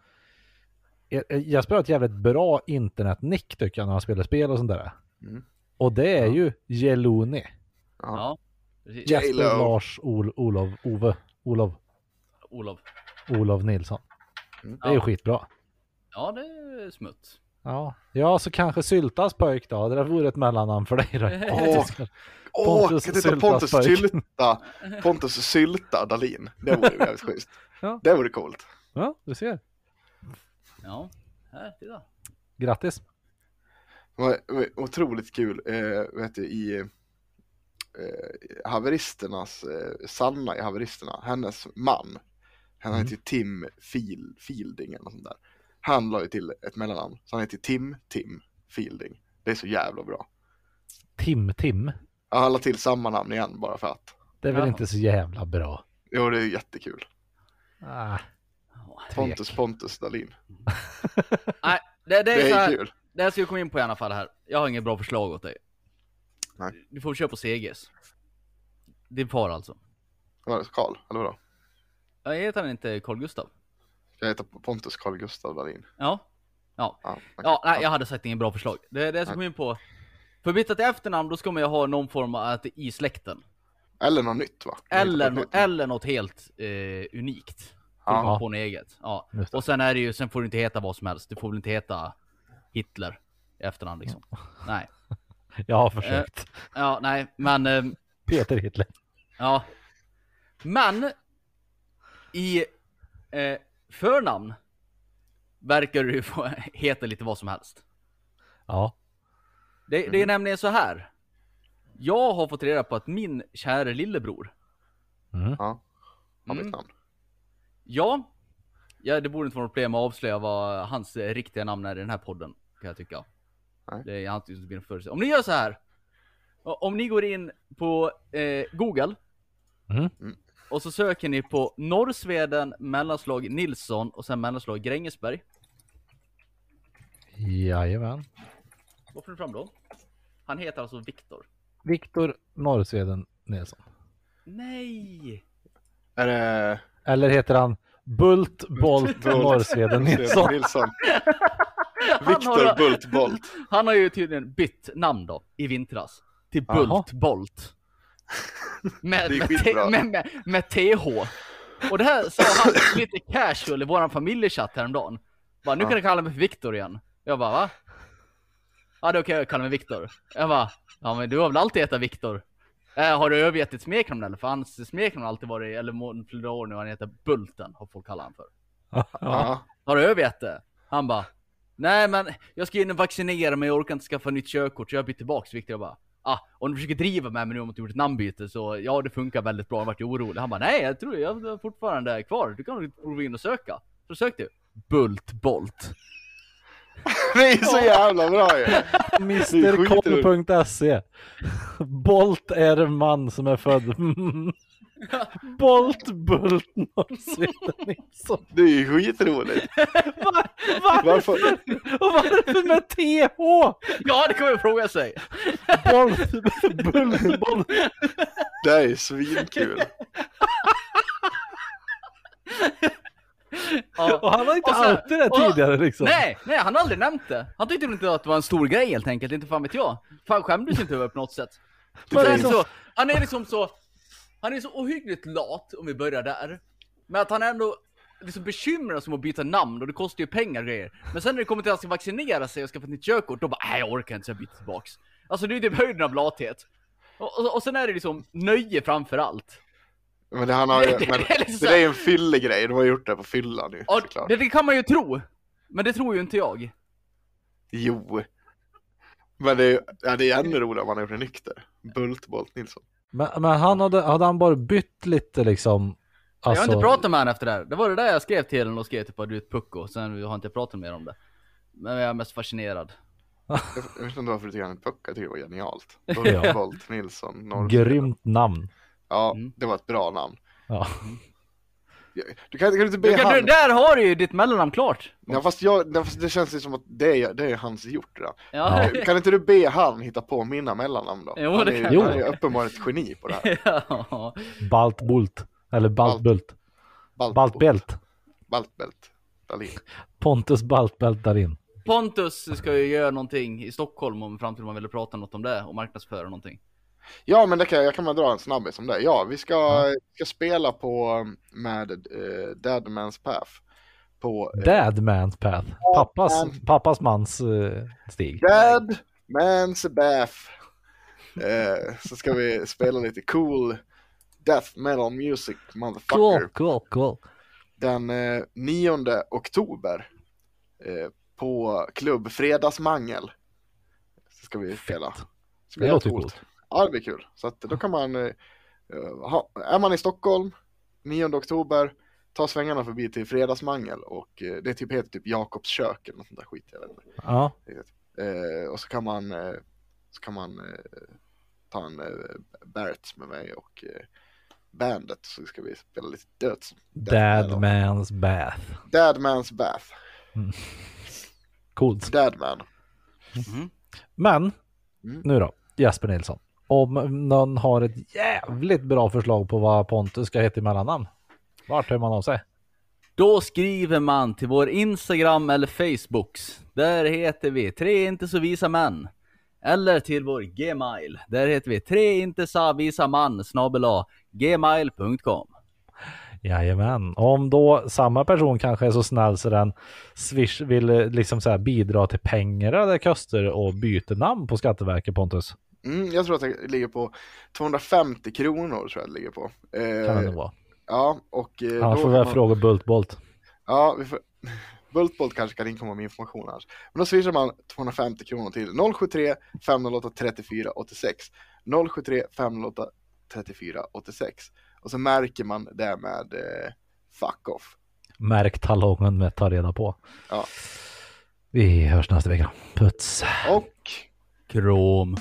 eh, eh, Jasper har ett jävligt bra internetnick tycker jag när han spelar spel och sånt där. Mm. Och det är ju Jeloni. Ja. Ja. Ja. Jesper J-Lo. Lars Ol, Olof Ove Olof Olof. Olof Nilsson. Mm. Det är ju Ja. skitbra. Ja, det är smutt. Ja. ja, så kanske Syltas pojk då. Det där vore ett mellannamn för dig då. Åh, Åh, Pontus kan du ta Syltas Pontus pojk. Sylta, Pontus Sylta Dahlin. Det vore jävligt schysst. Ja. Det vore coolt. Ja, du ser. Ja, här, titta. Grattis. Otroligt kul, eh, vet du, i eh, haveristernas, eh, Sanna i haveristerna, hennes man, han Mm. heter ju Tim Fiel, Fielding eller något sånt där. Han la ju till ett mellannamn, så han heter Tim Tim Fielding. Det är så jävla bra. Tim Tim. Ja, Han la till samma namn igen bara för att. Det är väl Jaha. inte så jävla bra. Jo, det är jättekul. Ah, Pontus. Pontus Dahlin. Nej, det, det är, Det så är här, kul. det här ska vi komma in på i alla fall här. Jag har inget bra förslag åt dig. Nej. Du får köpa CGs. Din far alltså. Vad var det? Karl, eller vadå? Jag heter han inte Carl Gustav? Jag heter Pontus Carl Gustav Dahlin. Ja. Ja. Ja, okej. Ja, nej, jag hade sagt inget bra förslag. Det, det jag ska komma in på. För byta till efternamn, då ska man ju ha någon form av att det är i släkten. Eller något nytt va? Eller, nytt. eller något helt eh, unikt. Ja. på något eget. Ja. Det. Och sen är det ju, sen får du inte heta vad som helst. Du får väl inte heta Hitler i efternamn liksom. Nej. Jag har försökt. Ja, nej, men... ehm, Peter Hitler. Ja. Men i eh, förnamn verkar du få heta lite vad som helst. Ja. Det, det är nämligen så här. Jag har fått reda på att min kära lillebror, Mm. Ja. Har mitt Mm. namn. ja, ja, det borde inte vara något problem att avslöja vad hans riktiga namn är i den här podden, kan jag tycka. Nej. Det är alltid blir det förutse- Om ni gör så här. Om ni går in på eh, Google. Mm. Och så söker ni på Norrsveden mellanslag Nilsson och sen mellanslag Grängesberg. Jajamän. Vad får ni fram då? Han heter alltså Viktor. Viktor Norrsveden Nilsson. Nej! Är det Eller heter han Bult Bolt. Norrsveden Nilsson? Nilsson? Viktor Bult Bolt. han har ju tydligen bytt namn då, i vintras. Till. Bult Bolt. Med, Det är med, med, med, med TH. Och det här sa han lite casual i våran familjechatt häromdagen. Bara, nu kan du kalla mig för Viktor igen. Jag bara, va? Ja det är okej att kalla mig Viktor. Jag bara, ja men du har väl alltid hetat Viktor? Äh, har du övergett ditt smeknamn eller? För hans smeknamn har alltid varit, eller flera år nu, han heter Bulten, har folk kallat han för. Ja. Ja. Har du övergett det? Han bara, nej men jag ska in och vaccinera mig, jag orkar inte skaffa nytt körkort, så jag byter tillbaks. Viktor jag bara, ah, om du försöker driva med mig nu om att du gjort ett namnbyte så ja det funkar väldigt bra, jag vart ju orolig. Han bara, nej jag tror jag är fortfarande kvar, du kan nog prova in och söka. Så sökte jag. Bult Bolt. Det är så jävla bra ju. skitroligt. Mrkoll.se Bolt är en man som är född Bolt Bult Nilsson. Det är ju skitroligt. Va- Varför? Varför? Och varför med TH? Ja det kommer jag fråga sig. Bolt, Bult, Bolt. Det är svinkul. Ja. Och han har inte sen- outat det och- tidigare liksom. Nej, nej han har aldrig nämnt det. Han tyckte inte att det var en stor grej helt enkelt, inte fan vet jag. Fan skämdes inte över på något sätt. Men Sen liksom- så, han är liksom så, han är så ohyggligt lat om vi börjar där. Men att han ändå liksom bekymrar sig om att byta namn och det kostar ju pengar och grejer. Men sen när det kommer till att han ska vaccinera sig och skaffa ett nytt körkort, då bara nej jag orkar inte så jag byter tillbaks. Alltså det är ju typ höjden av lathet. Och, och, och sen är det liksom nöje framför allt. Men det, han har ju, Det- men det är liksom det där är ju en fyllig grej. De har gjort det på fyllan nu Och såklart. det, det kan man ju tro. Men det tror ju inte jag. Jo. Men det är, ja, det är ännu roligare om man det nykter. Bult Bolt Nilsson. Men, men han hade, hade han bara bytt lite liksom? jag har Alltså, inte pratat med honom efter det här. Det var det där jag skrev till honom och skrev typ att du är ett pucko. Sen har jag inte pratat mer om det. Men jag är mest fascinerad. Jag, vet inte varför du tycker han är pucka, jag tycker det var genialt. Bolt Nilsson. Norrsveden. Grymt namn. Ja, Mm. det var ett bra namn. Ja. Du kan, kan du inte be Du kan, han... du, där har du ju ditt mellannamn klart! Ja, fast jag, det, fast det känns ju som att det är, det är hans gjort redan. Ja. Kan inte du be han hitta på mina mellannamn då? Jo, han det är, kan ju- jag. han är ju uppenbarligen ett geni på det här. ja. Balt Bult. Eller Balt Balt. Bult. Balt, Baltbält. Baltbält. Dahlin. Pontus Baltbält där in. Pontus ska ju göra någonting i Stockholm om framtiden man vill prata något om det och marknadsföra någonting. Ja, men det kan, jag kan man dra en snabbis om det. Ja, vi ska, ska spela på med uh, Deadman's Path. På uh, Dadman's Path. Pappas, man. pappas mans eh, stig. Deadman's Path. Eh, så ska vi spela lite cool death metal music, motherfucker. Cool, cool, cool. den eh, 9 oktober eh, på klubb Fredagsmangel. Så ska vi spela. Så Det låter coolt. coolt. Ja, det blir kul. Så att då kan man, eh, ha, är man i Stockholm 9 oktober ta svängarna förbi till Fredagsmangel och eh, det typ heter typ Jakobs kök eller något sånt där skit. Jag vet inte. Ja, Eh, och så kan man, så kan man ta en Barrett med mig och bandet så ska vi spela lite döds. Dead Man's Bath. Dad Man's Bath. Coolt. Dad Man. Mhm. Men Mm. nu då, Jesper Nilsson. Om någon har ett jävligt bra förslag på vad Pontus ska heta i mellannamn. Vart hör man av sig? Då skriver man till vår Instagram eller Facebooks. Där heter vi tre inte så visa män. Eller till vår Gmail. Där heter vi tre inte så visa man snabel a gmail.com. Jajamän. Om då samma person kanske är så snäll så den Swish vill eh, liksom så bidra till pengar eller kuster och byter namn på Skatteverket Pontus. Mm, jag tror att det ligger på 250 kronor tror jag det ligger på. Eh, Kan det vara. Ja, och eh, Annars då får vi man- fråga Bultbolt. Ja, vi får... Bultbolt kanske kan inkomma med information annars. Men då swishar man 250 kronor till 073 508 34 86. 073 508 34 86. Och så märker man det med eh, fuck off. Märk talongen med ta reda på. Ja. Vi hörs nästa vecka. Puts. Och Krom.